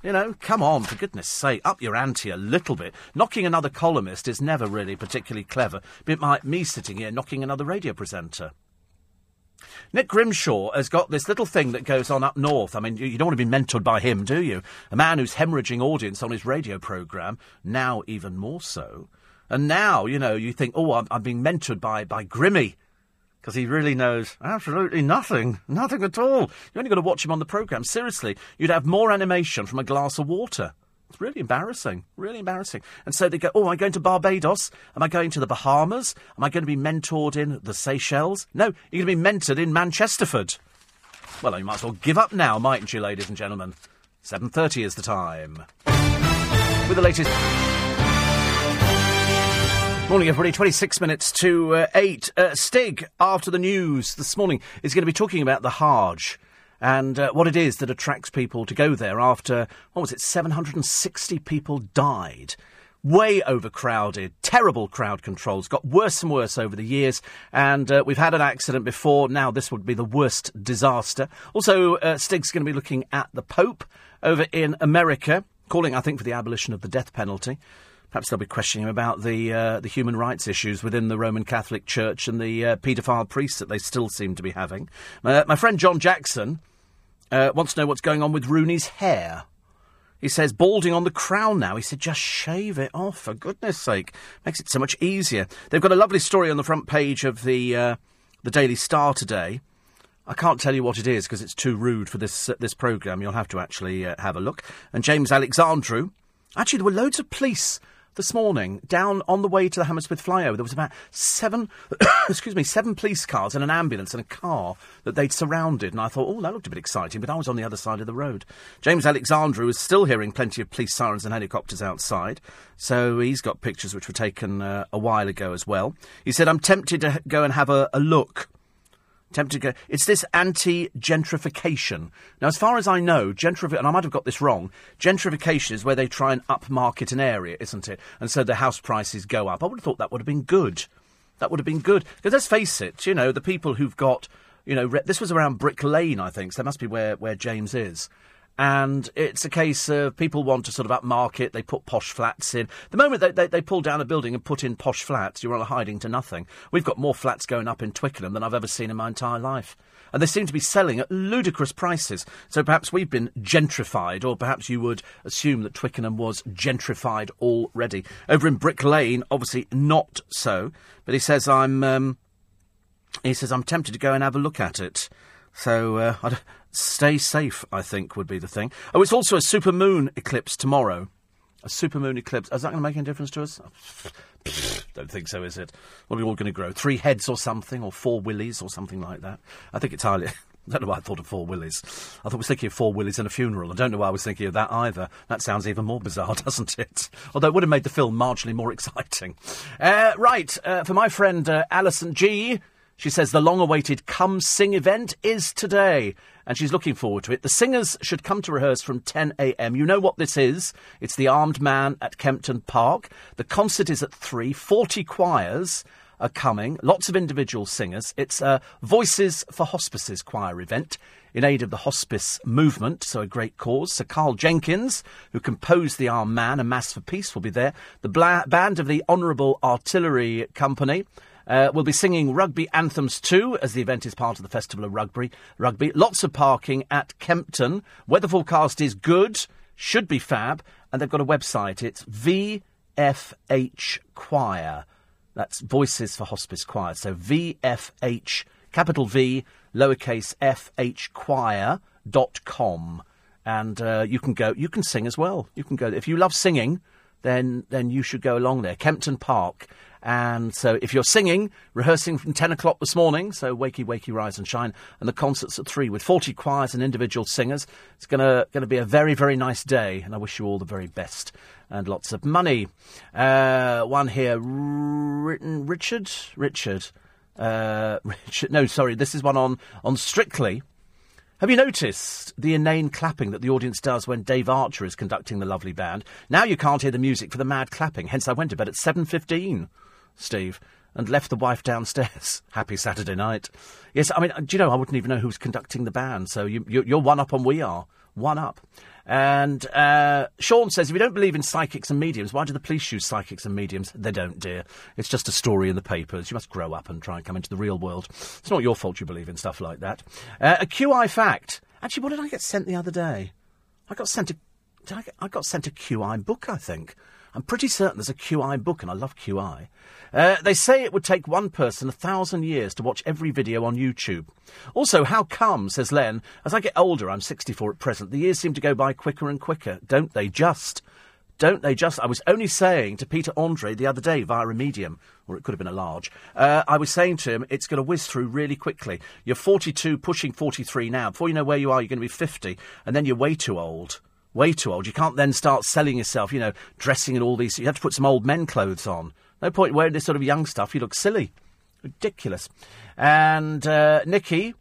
You know, come on, for goodness sake, up your ante a little bit. Knocking another columnist is never really particularly clever. Bit like me sitting here knocking another radio presenter. Nick Grimshaw has got this little thing that goes on up north. I mean, you, don't want to be mentored by him, do you? A man who's hemorrhaging audience on his radio programme, now even more so. And now, you know, you think, oh, I'm, I'm being mentored by, by Grimmy. Because he really knows absolutely nothing. Nothing at all. You only got to watch him on the programme. Seriously, you'd have more animation from a glass of water. It's really embarrassing, really embarrassing. And so they go, oh, am I going to Barbados? Am I going to the Bahamas? Am I going to be mentored in the Seychelles? No, you're going to be mentored in Manchesterford. Well, you might as well give up now, mightn't you, ladies and gentlemen? 7.30 is the time. With the latest... Morning, everybody. 26 minutes to uh, 8. Uh, Stig, after the news this morning, is going to be talking about the Hajj and uh, what it is that attracts people to go there after, what was it, 760 people died. Way overcrowded, terrible crowd controls, got worse and worse over the years, and uh, we've had an accident before. Now this would be the worst disaster. Also, uh, Stig's going to be looking at the Pope over in America, calling, I think, for the abolition of the death penalty. Perhaps they'll be questioning him about the uh, the human rights issues within the Roman Catholic Church and the uh, paedophile priests that they still seem to be having. Uh, my friend John Jackson uh, wants to know what's going on with Rooney's hair. He says, balding on the crown now. He said, just shave it off, for goodness sake. Makes it so much easier. They've got a lovely story on the front page of the, uh, the Daily Star today. I can't tell you what it is because it's too rude for this, uh, this programme. You'll have to actually uh, have a look. And James Alexandru. Actually, there were loads of police this morning, down on the way to the Hammersmith flyover, there was about seven, *coughs* excuse me, seven police cars and an ambulance and a car that they'd surrounded. And I thought, oh, that looked a bit exciting, but I was on the other side of the road. James Alexandru is still hearing plenty of police sirens and helicopters outside. So he's got pictures which were taken uh, a while ago as well. He said, I'm tempted to go and have a, a look tempted to go. It's this anti-gentrification. Now, as far as I know, gentrification, and I might have got this wrong, gentrification is where they try and upmarket an area, isn't it? And so the house prices go up. I would have thought that would have been good. That would have been good. Because let's face it, you know, the people who've got, you know, re- this was around Brick Lane, I think, so that must be where, where James is. And it's a case of people want to sort of upmarket, they put posh flats in. The moment they, they, they pull down a building and put in posh flats, you're on a hiding to nothing. We've got more flats going up in Twickenham than I've ever seen in my entire life. And they seem to be selling at ludicrous prices. So perhaps we've been gentrified, or perhaps you would assume that Twickenham was gentrified already. Over in Brick Lane, obviously not so. But he says, I'm. Um, he says, I'm tempted to go and have a look at it. So, uh, *laughs* I'd stay safe, I think, would be the thing. Oh, it's also a super moon eclipse tomorrow. A super moon eclipse. Is that going to make any difference to us? *laughs* Don't think so, is it? What are we all going to grow? Three heads or something, or four willies or something like that? I think it's highly. *laughs* I don't know why I thought of four willies. I thought I was thinking of four willies and a funeral. I don't know why I was thinking of that either. That sounds even more bizarre, *laughs* doesn't it? Although it would have made the film marginally more exciting. Uh, right, uh, for my friend uh, Alison G., she says the long awaited Come Sing event is today, and she's looking forward to it. The singers should come to rehearse from 10 a.m. You know what this is? It's the Armed Man at Kempton Park. The concert is at 3, 40 choirs are coming, lots of individual singers. It's a Voices for Hospices choir event in aid of the hospice movement, so a great cause. Sir Karl Jenkins, who composed The Armed Man, A Mass for Peace, will be there. The bla- band of the Honourable Artillery Company. Uh, we'll be singing rugby anthems too, as the event is part of the Festival of Rugby. Rugby. Lots of parking at Kempton. Weather forecast is good, should be fab, and they've got a website. It's VFH Choir. That's Voices for Hospice Choir. So VFH, capital V, lowercase FH Choir dot com. And uh, you can go, you can sing as well. You can go, if you love singing, then, then you should go along there. Kempton Park. And so if you're singing, rehearsing from 10 o'clock this morning, so Wakey Wakey Rise and Shine, and the concert's at 3 with 40 choirs and individual singers, it's going to be a very, very nice day, and I wish you all the very best and lots of money. Uh, one here, written Richard? Richard. Uh, *laughs* Richard. No, sorry, this is one on, on Strictly. Have you noticed the inane clapping that the audience does when Dave Archer is conducting the lovely band? Now you can't hear the music for the mad clapping, hence I went to bed at 7.15. Steve, and left the wife downstairs. *laughs* Happy Saturday night. Yes, I mean, do you know, I wouldn't even know who's conducting the band, so you, you, are one up on we are. One up. And uh, Sean says, if you don't believe in psychics and mediums, why do the police use psychics and mediums? They don't, dear. It's just a story in the papers. You must grow up and try and come into the real world. It's not your fault you believe in stuff like that. Uh, a QI fact. Actually, what did I get sent the other day? I got sent a, I got sent a QI book, I think. I'm pretty certain there's a QI book, and I love QI. Uh, they say it would take one person a thousand years to watch every video on YouTube. Also, how come, says Len, as I get older, I'm 64 at present, the years seem to go by quicker and quicker, don't they just? Don't they just? I was only saying to Peter Andre the other day via a medium, or it could have been a large. Uh, I was saying to him, it's going to whiz through really quickly. You're 42, pushing 43 now. Before you know where you are, you're going to be 50, and then you're way too old way too old. You can't then start selling yourself, you know, dressing in all these. You have to put some old men clothes on. No point wearing this sort of young stuff. You look silly. Ridiculous. And uh, Nikki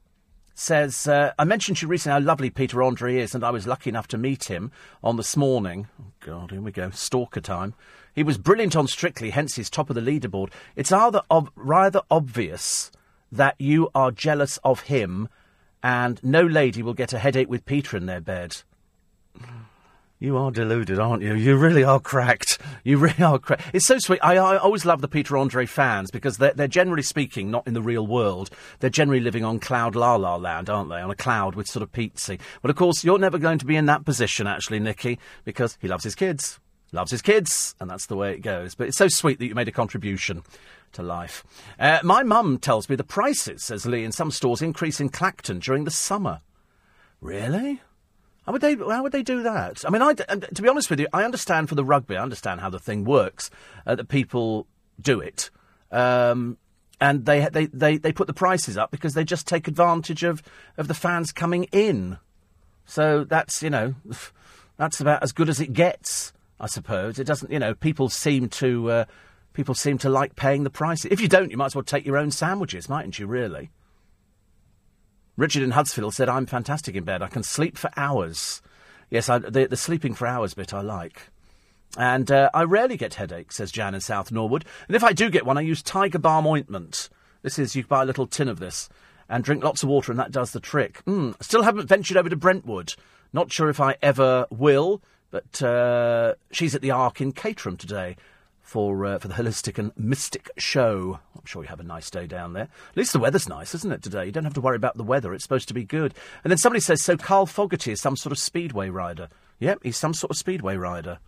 says, uh, I mentioned to you recently how lovely Peter Andre is, and I was lucky enough to meet him on this morning. Oh, God, here we go. Stalker time. He was brilliant on Strictly, hence he's top of the leaderboard. It's rather, ob- rather obvious that you are jealous of him, and no lady will get a headache with Peter in their bed. You are deluded, aren't you? You really are cracked. You really are cracked. It's so sweet. I, I always love the Peter Andre fans because they're, they're generally speaking not in the real world. They're generally living on cloud la la land, aren't they? On a cloud with sort of Pizzi. But of course, you're never going to be in that position, actually, Nicky, because he loves his kids. Loves his kids, and that's the way it goes. But it's so sweet that you made a contribution to life. Uh, my mum tells me the prices, says Lee, in some stores increase in Clacton during the summer. Really? How would they? How would they do that? I mean, I, to be honest with you, I understand for the rugby. I understand how the thing works. Uh, that people do it, um, and they, they they they put the prices up because they just take advantage of of the fans coming in. So that's you know, *sighs* that's about as good as it gets, I suppose. It doesn't, you know, people seem to uh, people seem to like paying the prices. If you don't, you might as well take your own sandwiches, mightn't you? Really. Richard in Hudsfield said, I'm fantastic in bed. I can sleep for hours. Yes, I, the, the sleeping for hours bit I like. And uh, I rarely get headaches, says Jan in South Norwood. And if I do get one, I use Tiger Balm ointment. This is, you buy a little tin of this and drink lots of water, and that does the trick. Mm, still haven't ventured over to Brentwood. Not sure if I ever will, but uh, she's at the Ark in Caterham today for uh, for the holistic and mystic show. I'm sure you have a nice day down there. At least the weather's nice, isn't it, today? You don't have to worry about the weather. It's supposed to be good. And then somebody says, so Carl Fogarty is some sort of speedway rider. Yep, he's some sort of speedway rider.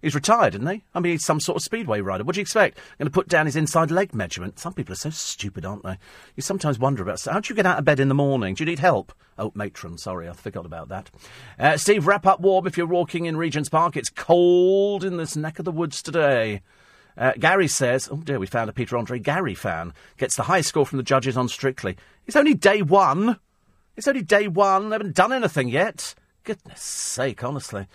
He's retired, isn't he? I mean, he's some sort of speedway rider. What do you expect? Going to put down his inside leg measurement? Some people are so stupid, aren't they? You sometimes wonder about how do you get out of bed in the morning? Do you need help? Oh, matron, sorry, I forgot about that. Uh, Steve, wrap up warm if you're walking in Regent's Park. It's cold in this neck of the woods today. Uh, Gary says, oh dear, we found a Peter Andre Gary fan. Gets the highest score from the judges on Strictly. It's only day one. It's only day one. They haven't done anything yet. Goodness sake, honestly.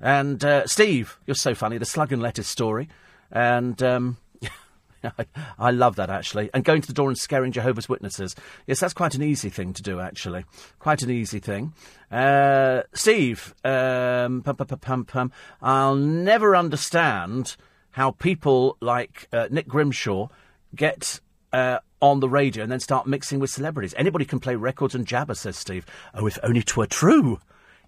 And uh, Steve, you're so funny. The slug and lettuce story, and um, *laughs* I, I, love that actually. And going to the door and scaring Jehovah's Witnesses. Yes, that's quite an easy thing to do actually. Quite an easy thing. Uh, Steve, um, pum, pum, pum, I'll never understand how people like uh, Nick Grimshaw get uh, on the radio and then start mixing with celebrities. Anybody can play records and jabber, says Steve. Oh, if only 'twere true.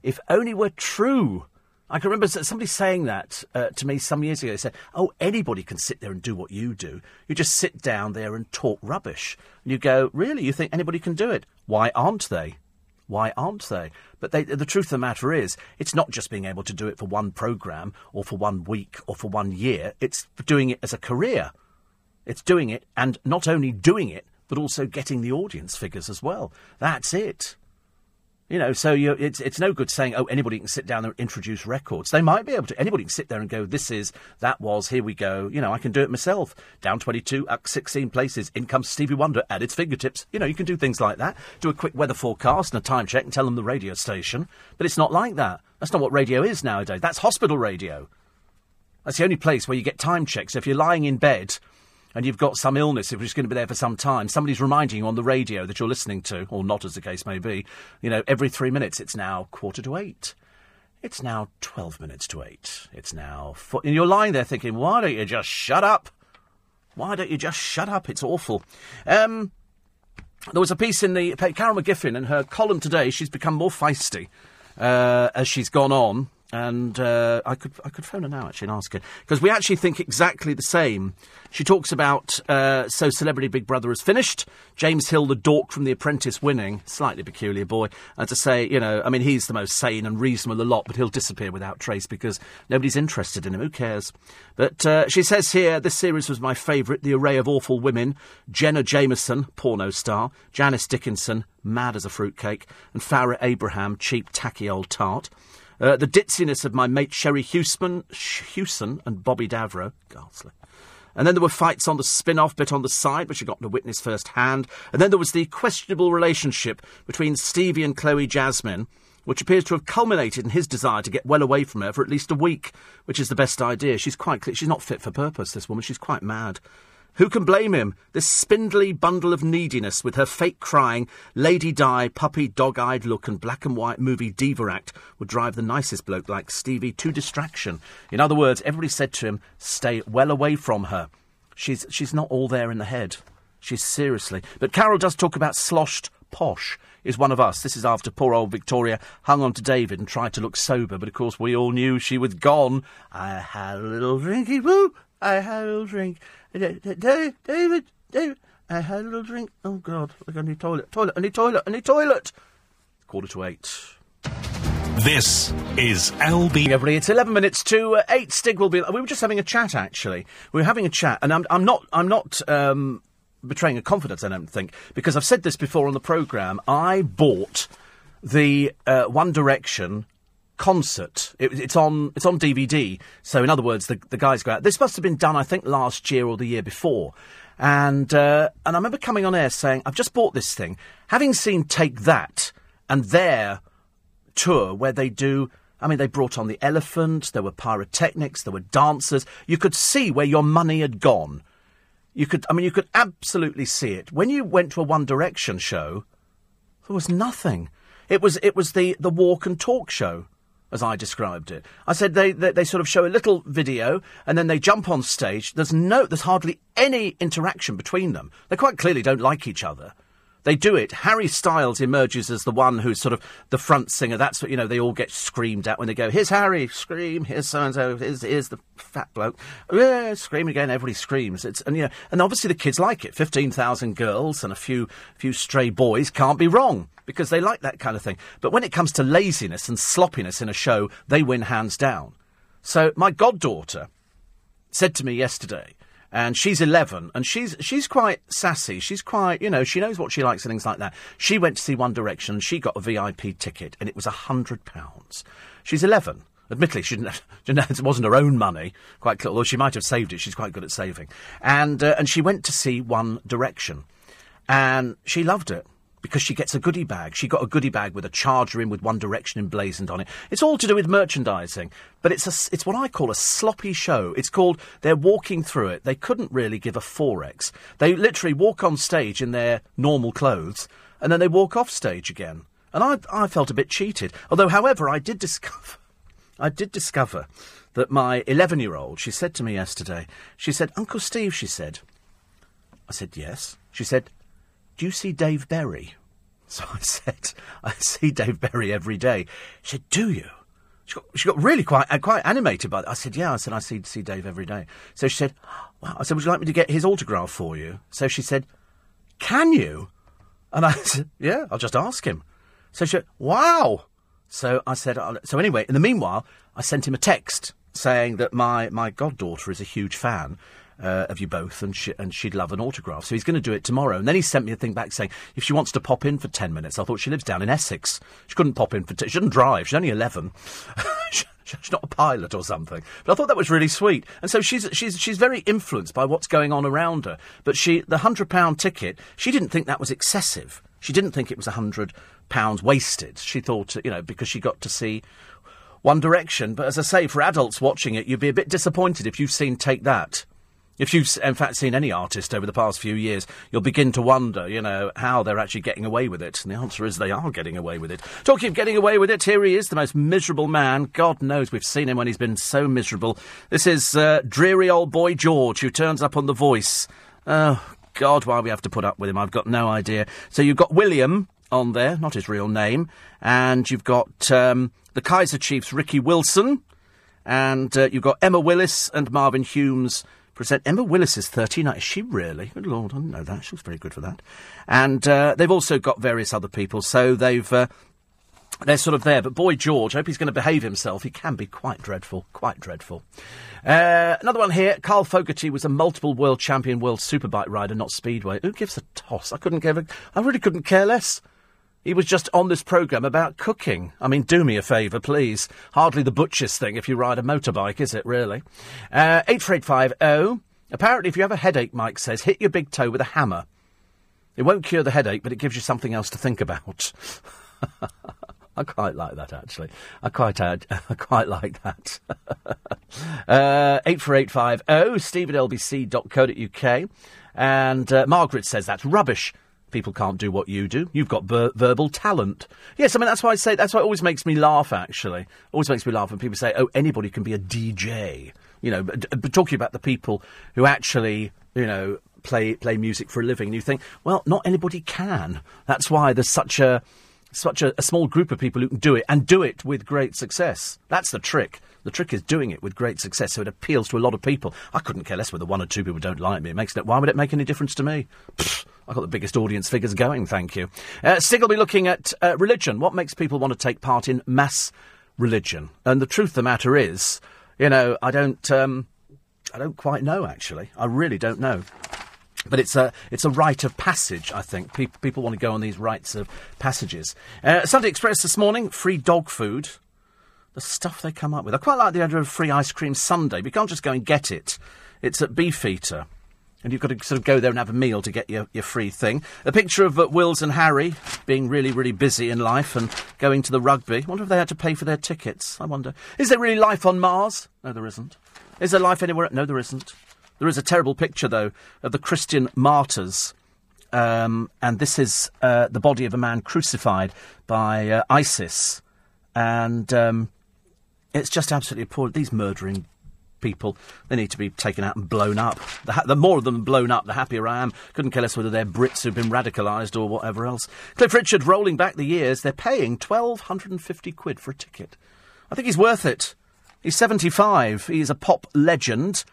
If only were true. I can remember somebody saying that uh, to me some years ago. They said, "Oh, anybody can sit there and do what you do. You just sit down there and talk rubbish." And you go, "Really? You think anybody can do it? Why aren't they? Why aren't they?" But they, the truth of the matter is, it's not just being able to do it for one program or for one week or for one year. It's doing it as a career. It's doing it, and not only doing it, but also getting the audience figures as well. That's it. You know, so it's it's no good saying, oh, anybody can sit down and introduce records. They might be able to. Anybody can sit there and go, this is, that was, here we go. You know, I can do it myself. Down 22, up 16 places. In comes Stevie Wonder at its fingertips. You know, you can do things like that. Do a quick weather forecast and a time check and tell them the radio station. But it's not like that. That's not what radio is nowadays. That's hospital radio. That's the only place where you get time checks. If you're lying in bed and you've got some illness which is going to be there for some time, somebody's reminding you on the radio that you're listening to, or not as the case may be, you know, every three minutes it's now quarter to eight. It's now 12 minutes to eight. It's now. Four, and you're lying there thinking, why don't you just shut up? Why don't you just shut up? It's awful. Um, there was a piece in the. Carol McGiffin, in her column today, she's become more feisty uh, as she's gone on and uh, I could I could phone her now actually and ask her because we actually think exactly the same. She talks about uh, so Celebrity Big Brother has finished. James Hill, the dork from The Apprentice, winning, slightly peculiar boy, and to say you know I mean he's the most sane and reasonable a lot, but he'll disappear without trace because nobody's interested in him. Who cares? But uh, she says here this series was my favourite. The array of awful women: Jenna Jameson, porno star, Janice Dickinson, mad as a fruitcake, and Farrah Abraham, cheap tacky old tart. Uh, the ditziness of my mate Sherrie Hewson, Hewson and Bobby Davro. Ghastly. And then there were fights on the spin off bit on the side, which I got to witness firsthand. And then there was the questionable relationship between Stevie and Chloe Jasmine, which appears to have culminated in his desire to get well away from her for at least a week, which is the best idea. She's quite clear. She's not fit for purpose, this woman. She's quite mad. Who can blame him? This spindly bundle of neediness with her fake crying, Lady Di, puppy, dog eyed look, and black and white movie diva act would drive the nicest bloke like Stevie to distraction. In other words, everybody said to him, stay well away from her. She's, she's not all there in the head. She's seriously. But Carol does talk about sloshed posh is one of us. This is after poor old Victoria hung on to David and tried to look sober, but of course we all knew she was gone. I had a little drinky woo, I had a little drink. David, David, David. I had a little drink. Oh, God. I need toilet. Toilet. I need toilet. I need toilet. Quarter to eight. This is LB. Everybody, it's 11 minutes to uh, 8. Stig will be. We were just having a chat, actually. We were having a chat, and I'm, I'm not. I'm not. Um, betraying a confidence, I don't think, because I've said this before on the programme. I bought the uh, One Direction concert. It, it's on it's on DVD. So in other words, the the guys go out. This must have been done, I think, last year or the year before. And uh, and I remember coming on air saying, "I've just bought this thing." Having seen Take That and their tour where they do. I mean, they brought on the elephant. There were pyrotechnics. There were dancers. You could see where your money had gone. You could. I mean, you could absolutely see it when you went to a One Direction show. There was nothing. It was it was the the walk and talk show as I described it. I said they, they, they sort of show a little video and then they jump on stage. There's no, there's hardly any interaction between them. They quite clearly don't like each other. They do it. Harry Styles emerges as the one who's sort of the front singer. That's what, you know, they all get screamed at when they go, here's Harry, scream, here's so-and-so, here's, here's the fat bloke. Yeah, scream again, everybody screams. It's, and, you know, and obviously the kids like it. 15,000 girls and a few, few stray boys can't be wrong because they like that kind of thing. But when it comes to laziness and sloppiness in a show, they win hands down. So my goddaughter said to me yesterday, and she's 11 and she's she's quite sassy she's quite you know she knows what she likes and things like that she went to see one direction she got a vip ticket and it was a hundred pounds she's 11 Admittedly, she didn't, *laughs* didn't, it wasn't her own money, quite clear, although she might have saved it. She's quite good at saving. And, uh, and she went to see One Direction. And she loved it because she gets a goodie bag. She got a goodie bag with a charger in with One Direction emblazoned on it. It's all to do with merchandising, but it's a, it's what I call a sloppy show. It's called they're walking through it. They couldn't really give a forex. They literally walk on stage in their normal clothes and then they walk off stage again. And I I felt a bit cheated. Although, however, I did discover I did discover that my 11 year old, she said to me yesterday, she said, Uncle Steve, she said. I said, yes. She said, do you see Dave Berry? *laughs* So I said, I see Dave Berry every day. She said, Do you? She got, she got really quite uh, quite animated by it. I said, Yeah. I said, I see, see Dave every day. So she said, Wow. I said, Would you like me to get his autograph for you? So she said, Can you? And I *laughs* said, Yeah, I'll just ask him. So she said, Wow. So I said, So anyway, in the meanwhile, I sent him a text saying that my, my goddaughter is a huge fan uh, of you both, and, she, and she'd love an autograph. So he's going to do it tomorrow. And then he sent me a thing back saying if she wants to pop in for 10 minutes. I thought she lives down in Essex. She couldn't pop in for. She doesn't drive. She's only 11. *laughs* she's not a pilot or something. But I thought that was really sweet. And so she's she's she's very influenced by what's going on around her. But she the hundred pound ticket, she didn't think that was excessive. She didn't think it was a hundred pounds wasted. She thought you know because she got to see One Direction. But as I say, for adults watching it, you'd be a bit disappointed if you've seen Take That. If you've, in fact, seen any artist over the past few years, you'll begin to wonder, you know, how they're actually getting away with it. And the answer is they are getting away with it. Talking of getting away with it, here he is, the most miserable man. God knows we've seen him when he's been so miserable. This is uh, dreary old boy George, who turns up on The Voice. Oh, God, why we have to put up with him, I've got no idea. So you've got William on there, not his real name, and you've got um, the Kaiser Chiefs, Ricky Wilson, and uh, you've got Emma Willis and Marvin Humes present. Emma Willis is 39. Is she really? Good Lord, I didn't know that. She very good for that. And uh, they've also got various other people, so they've. Uh, they're sort of there, but boy George, I hope he's going to behave himself. He can be quite dreadful, quite dreadful. Uh, another one here. Carl Fogarty was a multiple world champion world superbike rider, not speedway. Who gives a toss? I couldn't give a, I really couldn't care less. He was just on this programme about cooking. I mean, do me a favour, please. Hardly the butcher's thing if you ride a motorbike, is it, really? Uh, 84850. Apparently, if you have a headache, Mike says, hit your big toe with a hammer. It won't cure the headache, but it gives you something else to think about. *laughs* I quite like that, actually. I quite, uh, *laughs* I quite like that. *laughs* uh, 84850, steve at lbc.co.uk. And uh, Margaret says that's rubbish. People can't do what you do. You've got ver- verbal talent. Yes, I mean, that's why I say, that's why it always makes me laugh, actually. Always makes me laugh when people say, oh, anybody can be a DJ. You know, but, but talking about the people who actually, you know, play, play music for a living. And you think, well, not anybody can. That's why there's such a, such a, a small group of people who can do it and do it with great success. That's the trick. The trick is doing it with great success, so it appeals to a lot of people. I couldn't care less whether one or two people don't like me. It makes it. Why would it make any difference to me? Pfft, I've got the biggest audience figures going, thank you. Uh, Stig will be looking at uh, religion. What makes people want to take part in mass religion? And the truth of the matter is, you know, I don't, um, I don't quite know. Actually, I really don't know. But it's a it's a rite of passage. I think Pe- people want to go on these rites of passages. Uh, Sunday Express this morning: free dog food the stuff they come up with. I quite like the idea of free ice cream Sunday. You can't just go and get it. It's at Beefeater. And you've got to sort of go there and have a meal to get your, your free thing. A picture of uh, Wills and Harry being really, really busy in life and going to the rugby. I wonder if they had to pay for their tickets. I wonder. Is there really life on Mars? No, there isn't. Is there life anywhere? No, there isn't. There is a terrible picture, though, of the Christian martyrs. Um, and this is uh, the body of a man crucified by uh, ISIS. And um, it's just absolutely appalling. These murdering people. They need to be taken out and blown up. The, ha- the more of them blown up, the happier I am. Couldn't care less whether they're Brits who've been radicalised or whatever else. Cliff Richard rolling back the years, they're paying 1,250 quid for a ticket. I think he's worth it. He's 75. He's a pop legend.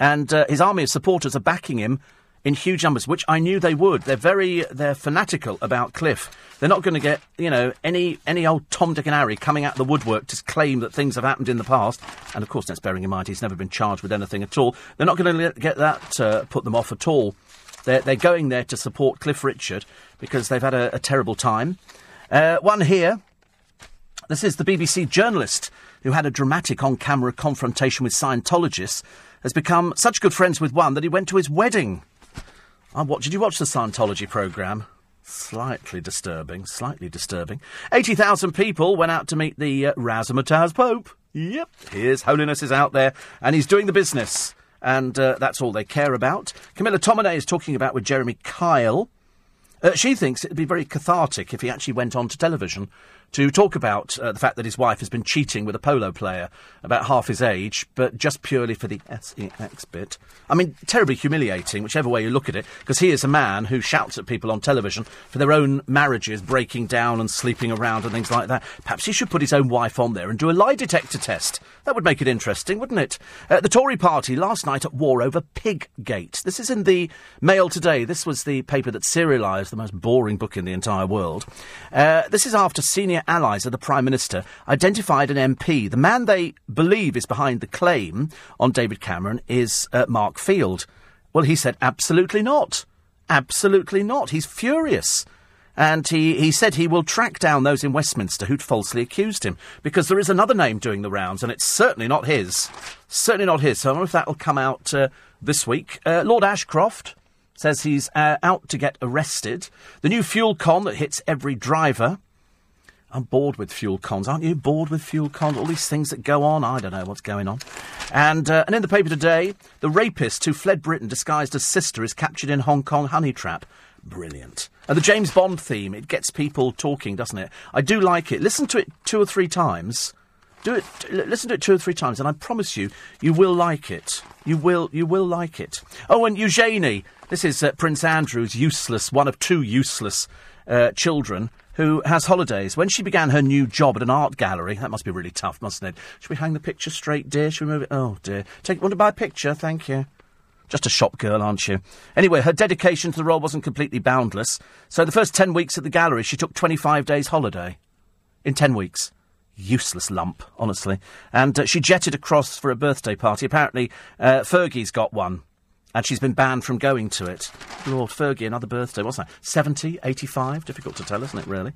And uh, his army of supporters are backing him in huge numbers, which I knew they would. They're very, they're fanatical about Cliff. They're not going to get, you know, any any old Tom, Dick, and Harry coming out of the woodwork to claim that things have happened in the past. And of course, that's bearing in mind he's never been charged with anything at all. They're not going to get that uh, put them off at all. They're, they're going there to support Cliff Richard because they've had a, a terrible time. Uh, one here. This is the BBC journalist who had a dramatic on camera confrontation with Scientologists, has become such good friends with one that he went to his wedding. I watched, did you watch the Scientology programme? Slightly disturbing, slightly disturbing. 80,000 people went out to meet the uh, Razzmatazz Pope. Yep, His Holiness is out there, and he's doing the business. And uh, that's all they care about. Camilla Tominey is talking about with Jeremy Kyle. Uh, she thinks it'd be very cathartic if he actually went on to television to talk about uh, the fact that his wife has been cheating with a polo player about half his age, but just purely for the sex bit. I mean, terribly humiliating, whichever way you look at it, because he is a man who shouts at people on television for their own marriages breaking down and sleeping around and things like that. Perhaps he should put his own wife on there and do a lie detector test. That would make it interesting, wouldn't it? Uh, the Tory party last night at war over Piggate. This is in the Mail today. This was the paper that serialised the most boring book in the entire world. Uh, this is after senior allies of the Prime Minister identified an MP. The man they believe is behind the claim on David Cameron is uh, Mark Field. Well, he said, absolutely not. Absolutely not. He's furious. And he, he said he will track down those in Westminster who'd falsely accused him, because there is another name doing the rounds, and it's certainly not his. Certainly not his. So I wonder if that will come out uh, this week. Uh, Lord Ashcroft says he's uh, out to get arrested. The new fuel con that hits every driver. I'm bored with fuel cons, aren't you? Bored with fuel cons? All these things that go on. I don't know what's going on. And uh, and in the paper today, the rapist who fled Britain disguised as sister is captured in Hong Kong honey trap. Brilliant. And the James Bond theme, it gets people talking, doesn't it? I do like it. Listen to it two or three times. Do it. Listen to it two or three times, and I promise you, you will like it. You will. You will like it. Oh, and Eugenie. This is uh, Prince Andrew's useless, one of two useless uh, children who has holidays. When she began her new job at an art gallery, that must be really tough, mustn't it? Should we hang the picture straight, dear? Should we move it? Oh, dear. Take, want to buy a picture? Thank you. Just a shop girl, aren't you? Anyway, her dedication to the role wasn't completely boundless. So the first 10 weeks at the gallery, she took 25 days holiday. In 10 weeks. Useless lump, honestly. And uh, she jetted across for a birthday party. Apparently, uh, Fergie's got one and she's been banned from going to it. Lord Fergie, another birthday, what's that? 70, 85? Difficult to tell, isn't it, really?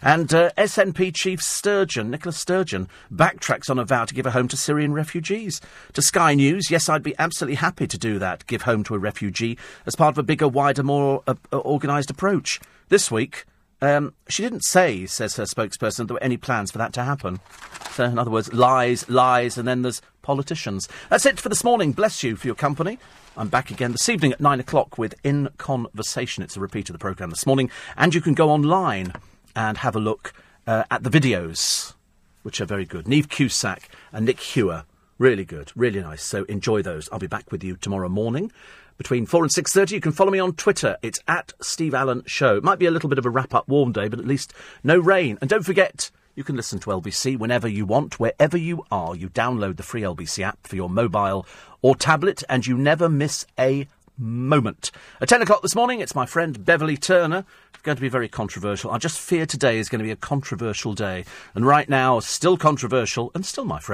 And uh, SNP Chief Sturgeon, Nicola Sturgeon, backtracks on a vow to give a home to Syrian refugees. To Sky News, yes, I'd be absolutely happy to do that, give home to a refugee, as part of a bigger, wider, more uh, uh organised approach. This week, um, she didn't say, says her spokesperson, there were any plans for that to happen. So, in other words, lies, lies, and then there's politicians. That's it for this morning. Bless you for your company. I'm back again this evening at nine o'clock with In Conversation. It's a repeat of the programme this morning. And you can go online and have a look uh, at the videos, which are very good. Niamh Cusack and Nick Hewer. Really good, really nice. So enjoy those. I'll be back with you tomorrow morning between 4 and 6.30. You can follow me on Twitter. It's at Steve Allen Show. It might be a little bit of a wrap-up warm day, but at least no rain. And don't forget, you can listen to LBC whenever you want, wherever you are. You download the free LBC app for your mobile or tablet, and you never miss a moment. At 10 o'clock this morning, it's my friend Beverly Turner. It's going to be very controversial. I just fear today is going to be a controversial day. And right now, still controversial and still my friend.